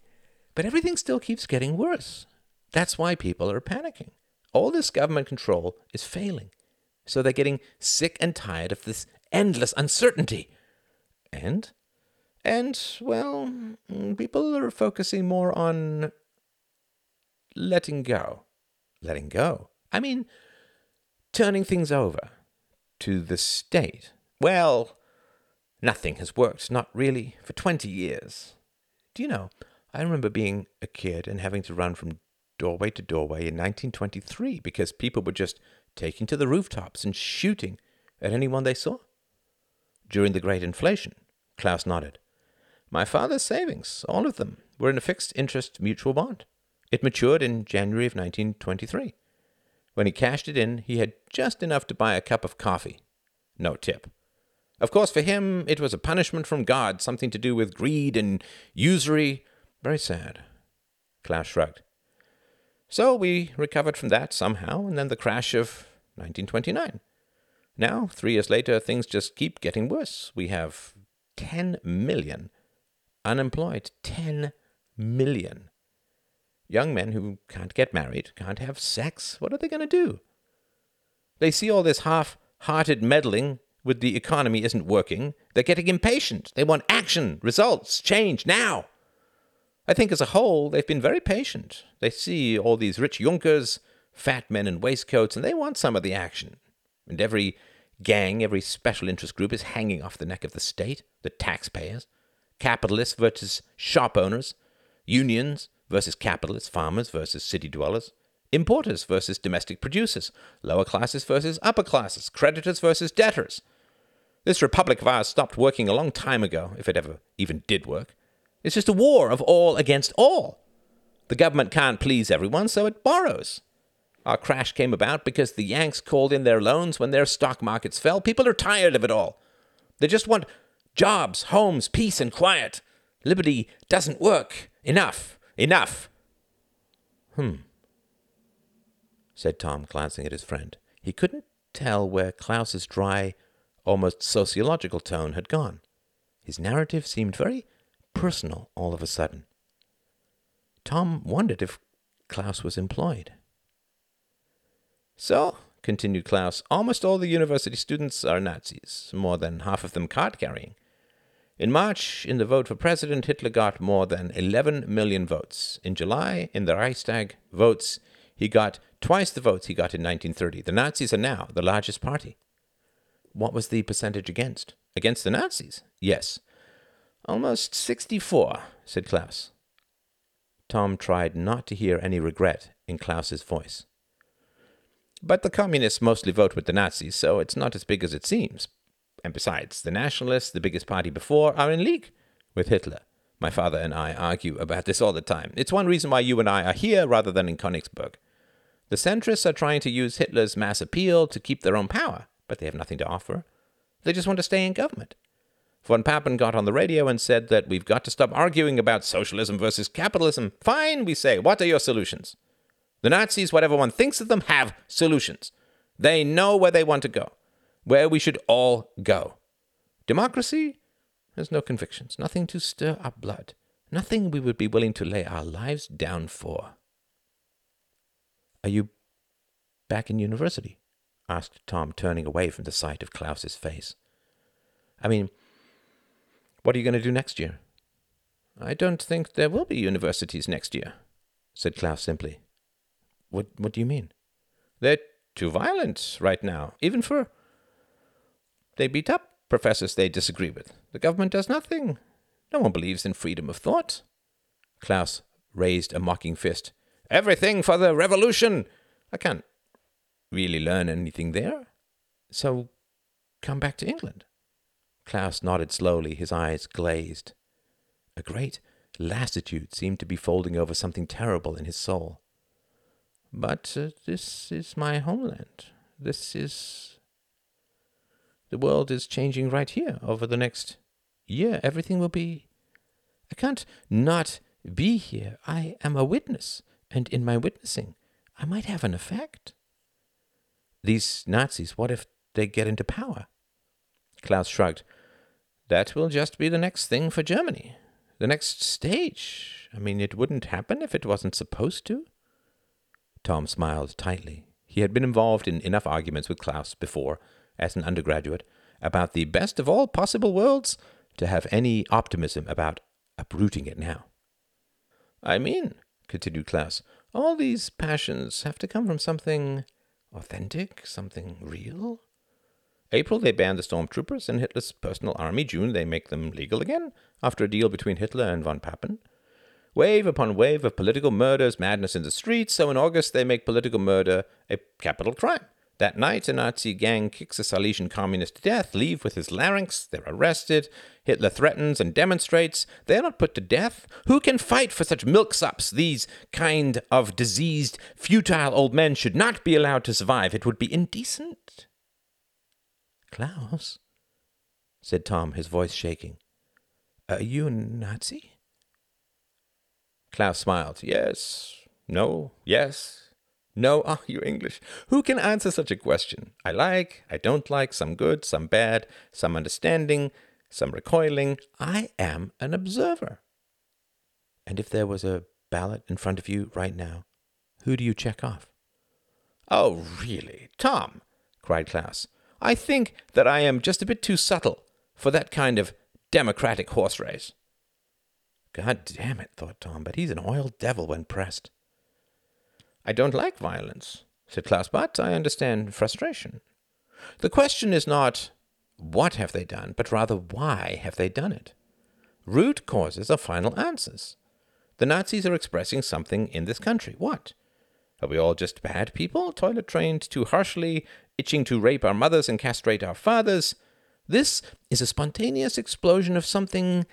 But everything still keeps getting worse. That's why people are panicking. All this government control is failing. So they're getting sick and tired of this endless uncertainty. And, and, well, mm, people are focusing more on letting go. Letting go. I mean, turning things over to the state. Well, nothing has worked, not really, for 20 years. Do you know, I remember being a kid and having to run from doorway to doorway in 1923 because people were just taking to the rooftops and shooting at anyone they saw. During the Great Inflation, Klaus nodded. My father's savings, all of them, were in a fixed interest mutual bond. It matured in January of 1923. When he cashed it in, he had just enough to buy a cup of coffee. No tip. Of course, for him, it was a punishment from God, something to do with greed and usury. Very sad. Klaus shrugged. So we recovered from that somehow, and then the crash of 1929. Now, three years later, things just keep getting worse. We have 10 million unemployed. 10 million. Young men who can't get married, can't have sex, what are they going to do? They see all this half hearted meddling with the economy isn't working. They're getting impatient. They want action, results, change now. I think as a whole, they've been very patient. They see all these rich Junkers, fat men in waistcoats, and they want some of the action. And every gang, every special interest group is hanging off the neck of the state, the taxpayers, capitalists versus shop owners, unions, versus capitalists, farmers versus city dwellers, importers versus domestic producers, lower classes versus upper classes, creditors versus debtors. This republic of ours stopped working a long time ago, if it ever even did work. It's just a war of all against all. The government can't please everyone, so it borrows. Our crash came about because the Yanks called in their loans when their stock markets fell. People are tired of it all. They just want jobs, homes, peace, and quiet. Liberty doesn't work. Enough. Enough! Hmm, said Tom, glancing at his friend. He couldn't tell where Klaus's dry, almost sociological tone had gone. His narrative seemed very personal all of a sudden. Tom wondered if Klaus was employed. So, continued Klaus, almost all the university students are Nazis, more than half of them card carrying. In March, in the vote for president, Hitler got more than 11 million votes. In July, in the Reichstag votes, he got twice the votes he got in 1930. The Nazis are now the largest party. What was the percentage against? Against the Nazis? Yes. Almost 64, said Klaus. Tom tried not to hear any regret in Klaus's voice. But the communists mostly vote with the Nazis, so it's not as big as it seems. And besides, the nationalists, the biggest party before, are in league with Hitler. My father and I argue about this all the time. It's one reason why you and I are here rather than in Königsberg. The centrists are trying to use Hitler's mass appeal to keep their own power, but they have nothing to offer. They just want to stay in government. Von Papen got on the radio and said that we've got to stop arguing about socialism versus capitalism. Fine, we say. What are your solutions? The Nazis, whatever one thinks of them, have solutions. They know where they want to go, where we should all go. Democracy has no convictions, nothing to stir our blood, nothing we would be willing to lay our lives down for. Are you back in university? asked Tom, turning away from the sight of Klaus's face. I mean, what are you going to do next year? I don't think there will be universities next year, said Klaus simply. What, what do you mean? They're too violent right now, even for. They beat up professors they disagree with. The government does nothing. No one believes in freedom of thought. Klaus raised a mocking fist. Everything for the revolution! I can't really learn anything there. So come back to England. Klaus nodded slowly, his eyes glazed. A great lassitude seemed to be folding over something terrible in his soul. But uh, this is my homeland. This is. The world is changing right here. Over the next year, everything will be. I can't not be here. I am a witness, and in my witnessing, I might have an effect. These Nazis, what if they get into power? Klaus shrugged. That will just be the next thing for Germany. The next stage. I mean, it wouldn't happen if it wasn't supposed to. Tom smiled tightly. He had been involved in enough arguments with Klaus before, as an undergraduate, about the best of all possible worlds to have any optimism about uprooting it now. I mean, continued Klaus, all these passions have to come from something authentic, something real. April, they ban the stormtroopers and Hitler's personal army. June, they make them legal again, after a deal between Hitler and von Papen. Wave upon wave of political murders, madness in the streets, so in August they make political murder a capital crime. That night, a Nazi gang kicks a Silesian communist to death, leave with his larynx, they're arrested. Hitler threatens and demonstrates. They're not put to death. Who can fight for such milksops? These kind of diseased, futile old men should not be allowed to survive. It would be indecent. Klaus, said Tom, his voice shaking, are you a Nazi? Klaus smiled. Yes, no, yes, no. Ah, you English. Who can answer such a question? I like, I don't like, some good, some bad, some understanding, some recoiling. I am an observer. And if there was a ballot in front of you right now, who do you check off? Oh, really, Tom, cried Klaus. I think that I am just a bit too subtle for that kind of democratic horse race. God damn it, thought Tom, but he's an oiled devil when pressed. I don't like violence, said Klaus, but I understand frustration. The question is not what have they done, but rather why have they done it? Root causes are final answers. The Nazis are expressing something in this country. What? Are we all just bad people, toilet trained too harshly, itching to rape our mothers and castrate our fathers? This is a spontaneous explosion of something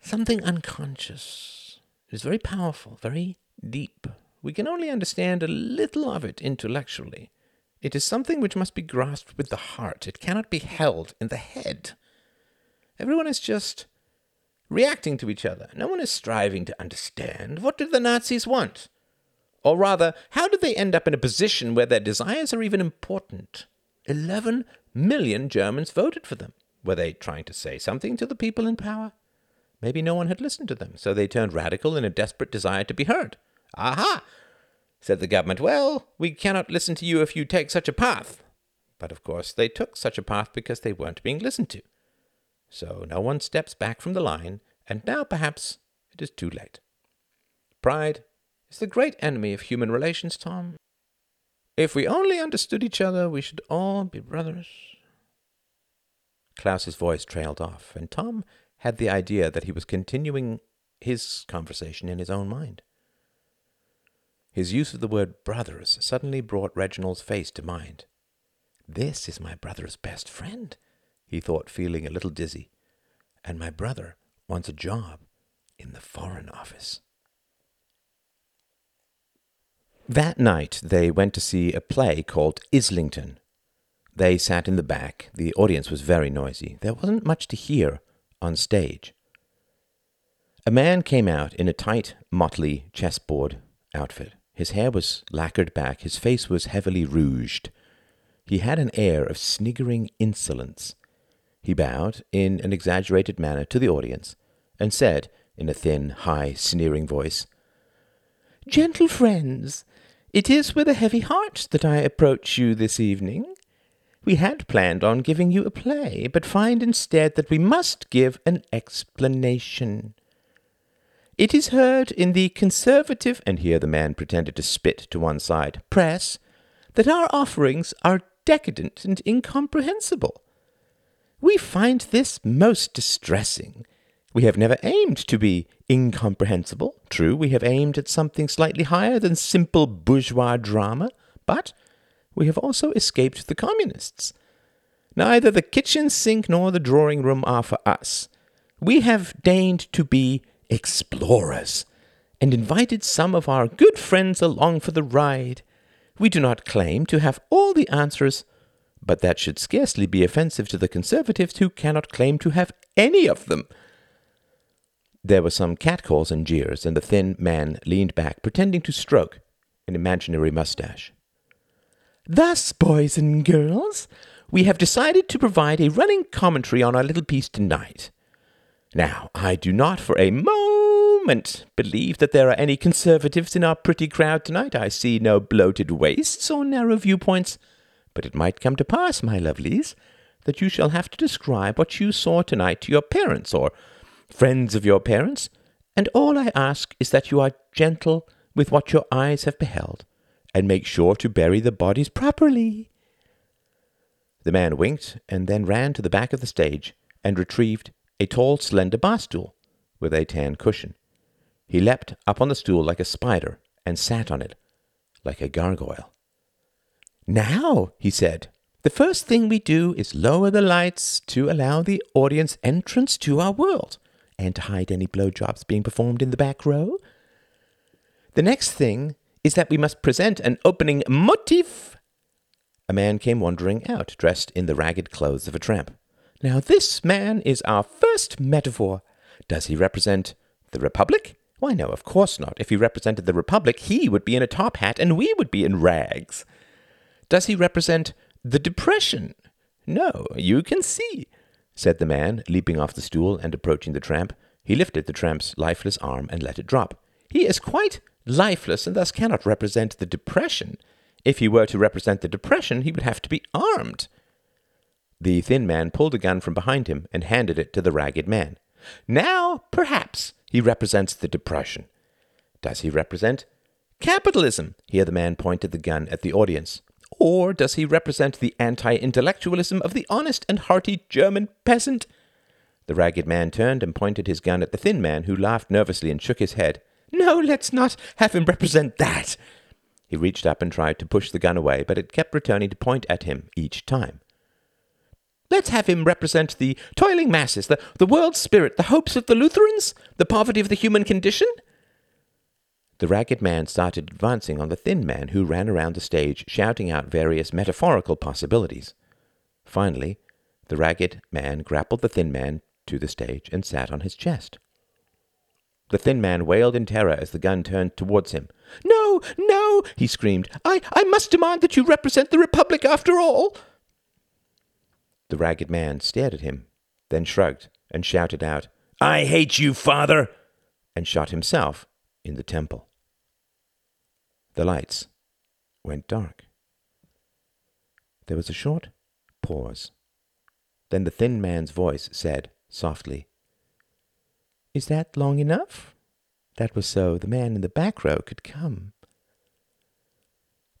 something unconscious. It is very powerful, very deep. We can only understand a little of it intellectually. It is something which must be grasped with the heart. It cannot be held in the head. Everyone is just reacting to each other. No one is striving to understand. What did the Nazis want? Or rather, how did they end up in a position where their desires are even important? Eleven million Germans voted for them. Were they trying to say something to the people in power? Maybe no one had listened to them, so they turned radical in a desperate desire to be heard. Aha! said the government. Well, we cannot listen to you if you take such a path. But of course, they took such a path because they weren't being listened to. So no one steps back from the line, and now perhaps it is too late. Pride is the great enemy of human relations, Tom. If we only understood each other, we should all be brothers. Klaus's voice trailed off, and Tom had the idea that he was continuing his conversation in his own mind. His use of the word brothers suddenly brought Reginald's face to mind. This is my brother's best friend, he thought, feeling a little dizzy. And my brother wants a job in the Foreign Office. That night they went to see a play called Islington. They sat in the back. The audience was very noisy. There wasn't much to hear on stage. A man came out in a tight, motley chessboard outfit. His hair was lacquered back, his face was heavily rouged. He had an air of sniggering insolence. He bowed in an exaggerated manner to the audience and said, in a thin, high, sneering voice, Gentle friends, it is with a heavy heart that I approach you this evening. We had planned on giving you a play, but find instead that we must give an explanation. It is heard in the conservative, and here the man pretended to spit to one side, press, that our offerings are decadent and incomprehensible. We find this most distressing. We have never aimed to be incomprehensible. True, we have aimed at something slightly higher than simple bourgeois drama, but we have also escaped the communists. Neither the kitchen sink nor the drawing room are for us. We have deigned to be explorers, and invited some of our good friends along for the ride. We do not claim to have all the answers, but that should scarcely be offensive to the conservatives who cannot claim to have any of them. There were some catcalls and jeers, and the thin man leaned back, pretending to stroke an imaginary mustache. Thus, boys and girls, we have decided to provide a running commentary on our little piece tonight. Now, I do not for a moment believe that there are any conservatives in our pretty crowd tonight. I see no bloated waists or narrow viewpoints. But it might come to pass, my lovelies, that you shall have to describe what you saw tonight to your parents or friends of your parents, and all I ask is that you are gentle with what your eyes have beheld, and make sure to bury the bodies properly. The man winked and then ran to the back of the stage and retrieved a tall, slender bar stool with a tan cushion. He leapt up on the stool like a spider and sat on it like a gargoyle. Now, he said, the first thing we do is lower the lights to allow the audience entrance to our world and to hide any blowjobs being performed in the back row. The next thing is that we must present an opening motif. A man came wandering out, dressed in the ragged clothes of a tramp. Now, this man is our first metaphor. Does he represent the Republic? Why, no, of course not. If he represented the Republic, he would be in a top hat and we would be in rags. Does he represent the Depression? No, you can see, said the man, leaping off the stool and approaching the tramp. He lifted the tramp's lifeless arm and let it drop. He is quite lifeless and thus cannot represent the Depression. If he were to represent the Depression, he would have to be armed. The thin man pulled a gun from behind him and handed it to the ragged man. Now, perhaps, he represents the Depression. Does he represent capitalism? Here the man pointed the gun at the audience. Or does he represent the anti intellectualism of the honest and hearty German peasant? The ragged man turned and pointed his gun at the thin man, who laughed nervously and shook his head. No, let's not have him represent that. He reached up and tried to push the gun away, but it kept returning to point at him each time. Let's have him represent the toiling masses, the, the world's spirit, the hopes of the Lutherans, the poverty of the human condition. The ragged man started advancing on the thin man, who ran around the stage, shouting out various metaphorical possibilities. Finally, the ragged man grappled the thin man to the stage and sat on his chest. The thin man wailed in terror as the gun turned towards him. No, no, he screamed. I, I must demand that you represent the Republic after all. The ragged man stared at him, then shrugged and shouted out, I hate you, father! and shot himself in the temple. The lights went dark. There was a short pause. Then the thin man's voice said softly, Is that long enough? That was so the man in the back row could come.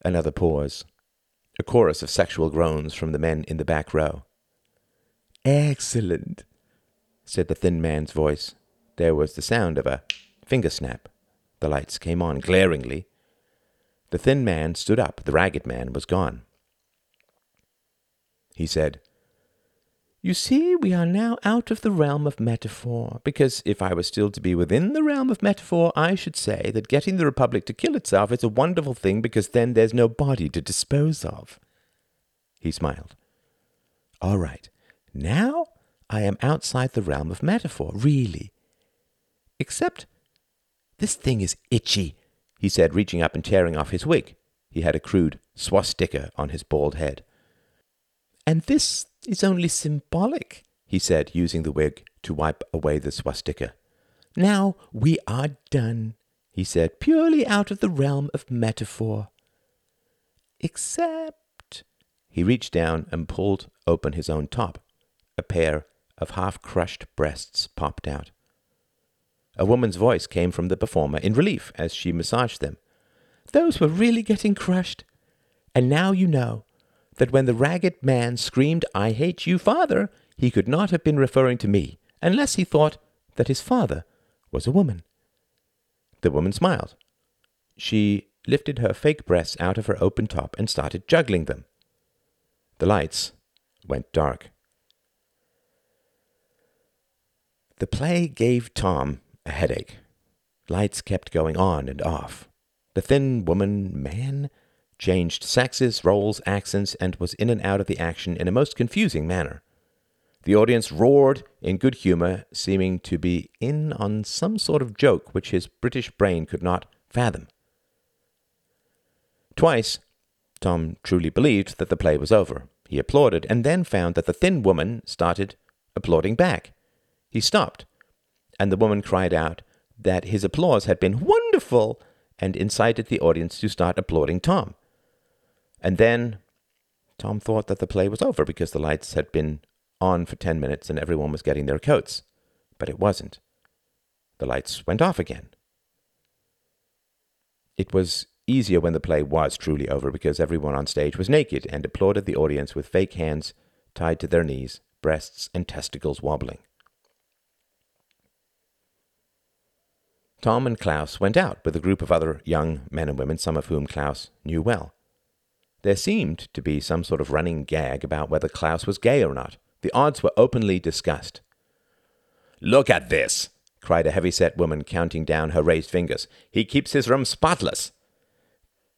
Another pause. A chorus of sexual groans from the men in the back row. Excellent, said the thin man's voice. There was the sound of a finger snap. The lights came on glaringly. The thin man stood up. The ragged man was gone. He said, you see, we are now out of the realm of metaphor, because if I were still to be within the realm of metaphor, I should say that getting the Republic to kill itself is a wonderful thing because then there's no body to dispose of. He smiled. All right, now I am outside the realm of metaphor, really. Except this thing is itchy, he said, reaching up and tearing off his wig. He had a crude swastika on his bald head. And this is only symbolic, he said, using the wig to wipe away the swastika. Now we are done, he said, purely out of the realm of metaphor. Except. He reached down and pulled open his own top. A pair of half crushed breasts popped out. A woman's voice came from the performer in relief as she massaged them. Those were really getting crushed. And now you know that when the ragged man screamed, I hate you, father, he could not have been referring to me, unless he thought that his father was a woman. The woman smiled. She lifted her fake breasts out of her open top and started juggling them. The lights went dark. The play gave Tom a headache. Lights kept going on and off. The thin woman, man, changed sexes, roles, accents, and was in and out of the action in a most confusing manner. The audience roared in good humor, seeming to be in on some sort of joke which his British brain could not fathom. Twice, Tom truly believed that the play was over. He applauded, and then found that the thin woman started applauding back. He stopped, and the woman cried out that his applause had been wonderful and incited the audience to start applauding Tom. And then Tom thought that the play was over because the lights had been on for 10 minutes and everyone was getting their coats. But it wasn't. The lights went off again. It was easier when the play was truly over because everyone on stage was naked and applauded the audience with fake hands tied to their knees, breasts and testicles wobbling. Tom and Klaus went out with a group of other young men and women, some of whom Klaus knew well. There seemed to be some sort of running gag about whether Klaus was gay or not. The odds were openly discussed. Look at this, cried a heavy-set woman, counting down her raised fingers. He keeps his room spotless.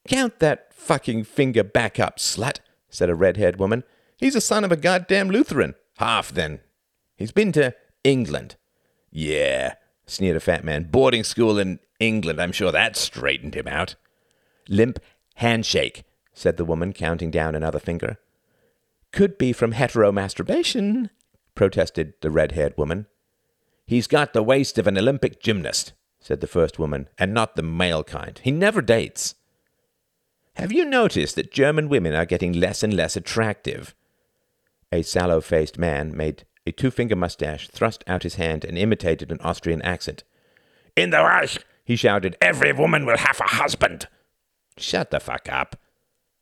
Count that fucking finger back up, slut, said a red-haired woman. He's a son of a goddamn Lutheran. Half, then. He's been to England. Yeah, sneered a fat man. Boarding school in England. I'm sure that straightened him out. Limp handshake, said the woman, counting down another finger. Could be from heteromasturbation, protested the red haired woman. He's got the waist of an Olympic gymnast, said the first woman, and not the male kind. He never dates. Have you noticed that German women are getting less and less attractive? A sallow faced man made a two finger mustache, thrust out his hand, and imitated an Austrian accent. In the Reich, he shouted, every woman will have a husband. Shut the fuck up,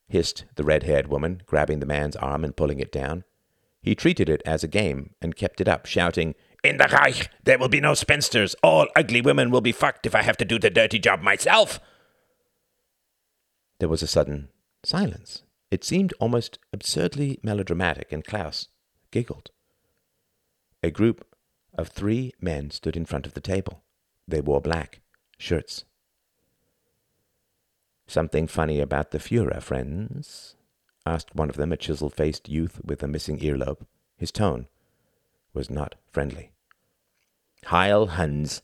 hissed the red haired woman, grabbing the man's arm and pulling it down. He treated it as a game and kept it up, shouting, In the Reich, there will be no spinsters. All ugly women will be fucked if I have to do the dirty job myself. There was a sudden silence. It seemed almost absurdly melodramatic, and Klaus giggled. A group of three men stood in front of the table. They wore black shirts Something funny about the Fuhrer, friends? asked one of them, a chisel faced youth with a missing earlobe. His tone was not friendly. Heil Huns,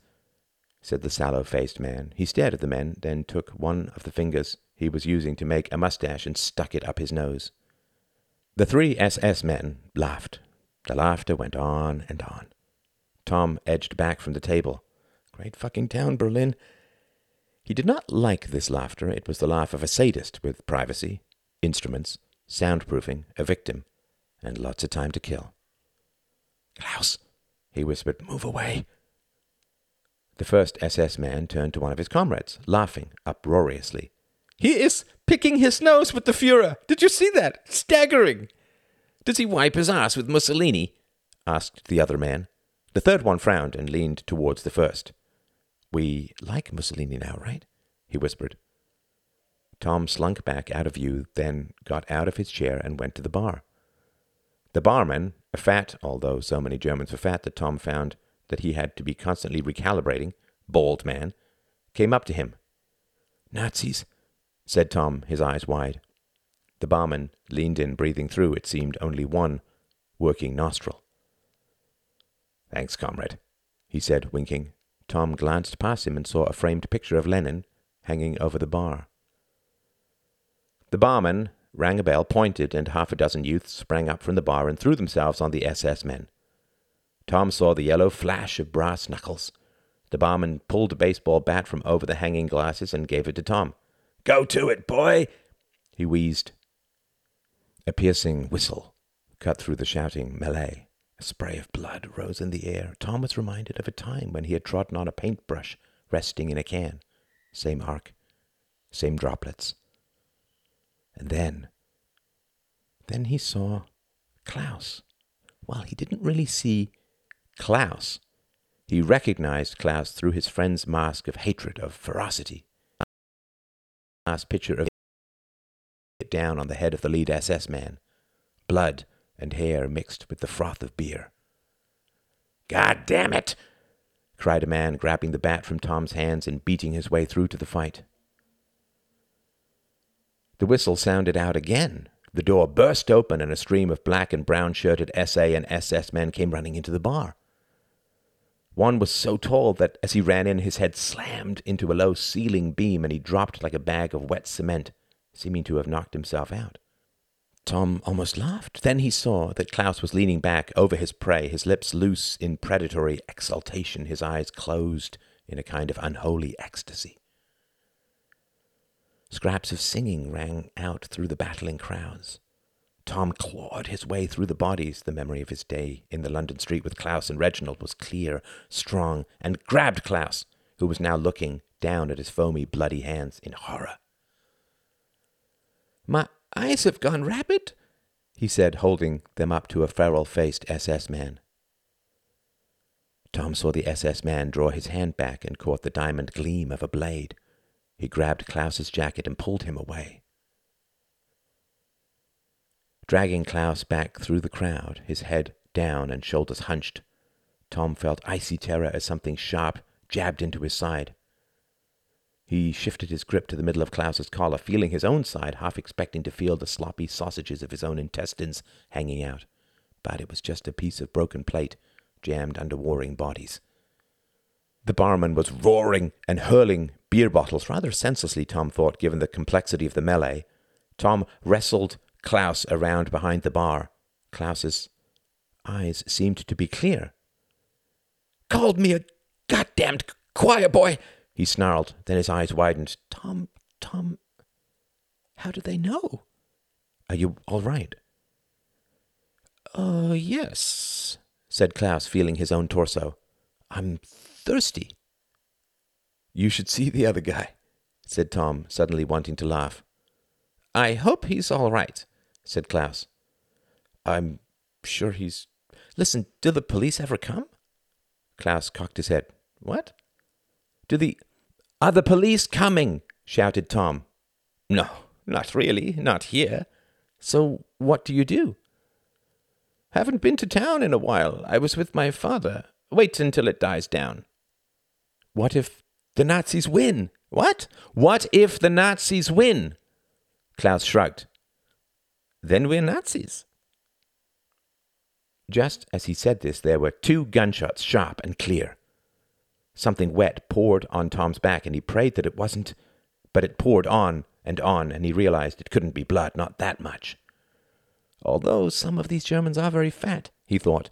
said the sallow faced man. He stared at the men, then took one of the fingers he was using to make a mustache and stuck it up his nose. The three SS men laughed. The laughter went on and on. Tom edged back from the table. Great fucking town, Berlin. He did not like this laughter. It was the laugh of a sadist with privacy, instruments, soundproofing, a victim, and lots of time to kill. Klaus, he whispered, move away. The first SS man turned to one of his comrades, laughing uproariously. He is picking his nose with the Fuhrer. Did you see that? Staggering. Does he wipe his ass with Mussolini? asked the other man. The third one frowned and leaned towards the first. We like Mussolini now, right? he whispered. Tom slunk back out of view, then got out of his chair and went to the bar. The barman, a fat, although so many Germans were fat that Tom found that he had to be constantly recalibrating, bald man, came up to him. Nazis, said Tom, his eyes wide. The barman leaned in, breathing through, it seemed, only one working nostril. Thanks, comrade, he said, winking. Tom glanced past him and saw a framed picture of Lenin hanging over the bar. The barman rang a bell, pointed, and half a dozen youths sprang up from the bar and threw themselves on the SS men. Tom saw the yellow flash of brass knuckles. The barman pulled a baseball bat from over the hanging glasses and gave it to Tom. Go to it, boy! He wheezed. A piercing whistle cut through the shouting melee. A spray of blood rose in the air. Tom was reminded of a time when he had trodden on a paintbrush resting in a can. Same arc, same droplets. And then, then he saw Klaus. Well, he didn't really see Klaus. He recognized Klaus through his friend's mask of hatred, of ferocity last picture of it down on the head of the lead SS man. Blood and hair mixed with the froth of beer. God damn it! cried a man, grabbing the bat from Tom's hands and beating his way through to the fight. The whistle sounded out again. The door burst open, and a stream of black and brown shirted SA and SS men came running into the bar. One was so tall that as he ran in, his head slammed into a low ceiling beam and he dropped like a bag of wet cement, seeming to have knocked himself out. Tom almost laughed. Then he saw that Klaus was leaning back over his prey, his lips loose in predatory exultation, his eyes closed in a kind of unholy ecstasy. Scraps of singing rang out through the battling crowds. Tom clawed his way through the bodies. The memory of his day in the London street with Klaus and Reginald was clear, strong, and grabbed Klaus, who was now looking down at his foamy, bloody hands in horror. My eyes have gone rapid, he said, holding them up to a feral faced SS man. Tom saw the SS man draw his hand back and caught the diamond gleam of a blade. He grabbed Klaus's jacket and pulled him away. Dragging Klaus back through the crowd, his head down and shoulders hunched, Tom felt icy terror as something sharp jabbed into his side. He shifted his grip to the middle of Klaus's collar, feeling his own side, half expecting to feel the sloppy sausages of his own intestines hanging out. But it was just a piece of broken plate jammed under warring bodies. The barman was roaring and hurling beer bottles, rather senselessly, Tom thought, given the complexity of the melee. Tom wrestled Klaus around behind the bar. Klaus's eyes seemed to be clear. Called me a goddamned choir boy, he snarled. Then his eyes widened. Tom, Tom, how do they know? Are you all right? Uh, yes, said Klaus, feeling his own torso. I'm thirsty. You should see the other guy, said Tom, suddenly wanting to laugh. I hope he's all right said Klaus. I'm sure he's. Listen, do the police ever come? Klaus cocked his head. What? Do the. Are the police coming? shouted Tom. No, not really, not here. So what do you do? Haven't been to town in a while. I was with my father. Wait until it dies down. What if the Nazis win? What? What if the Nazis win? Klaus shrugged. Then we're Nazis. Just as he said this, there were two gunshots, sharp and clear. Something wet poured on Tom's back, and he prayed that it wasn't, but it poured on and on, and he realized it couldn't be blood, not that much. Although some of these Germans are very fat, he thought,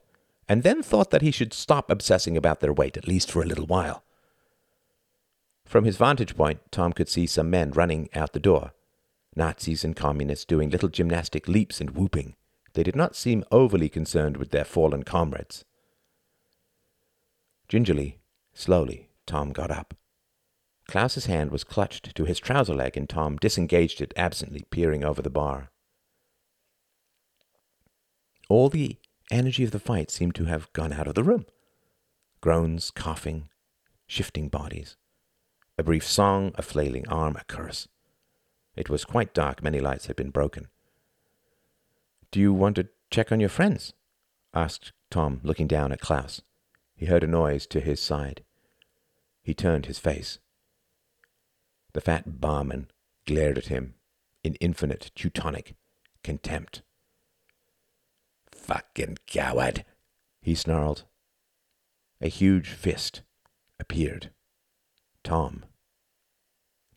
and then thought that he should stop obsessing about their weight, at least for a little while. From his vantage point, Tom could see some men running out the door. Nazis and communists doing little gymnastic leaps and whooping. They did not seem overly concerned with their fallen comrades. Gingerly, slowly, Tom got up. Klaus's hand was clutched to his trouser leg, and Tom disengaged it absently, peering over the bar. All the energy of the fight seemed to have gone out of the room. Groans, coughing, shifting bodies. A brief song, a flailing arm, a curse. It was quite dark, many lights had been broken. Do you want to check on your friends? asked Tom, looking down at Klaus. He heard a noise to his side. He turned his face. The fat barman glared at him in infinite Teutonic contempt. Fucking coward, he snarled. A huge fist appeared. Tom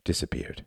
disappeared.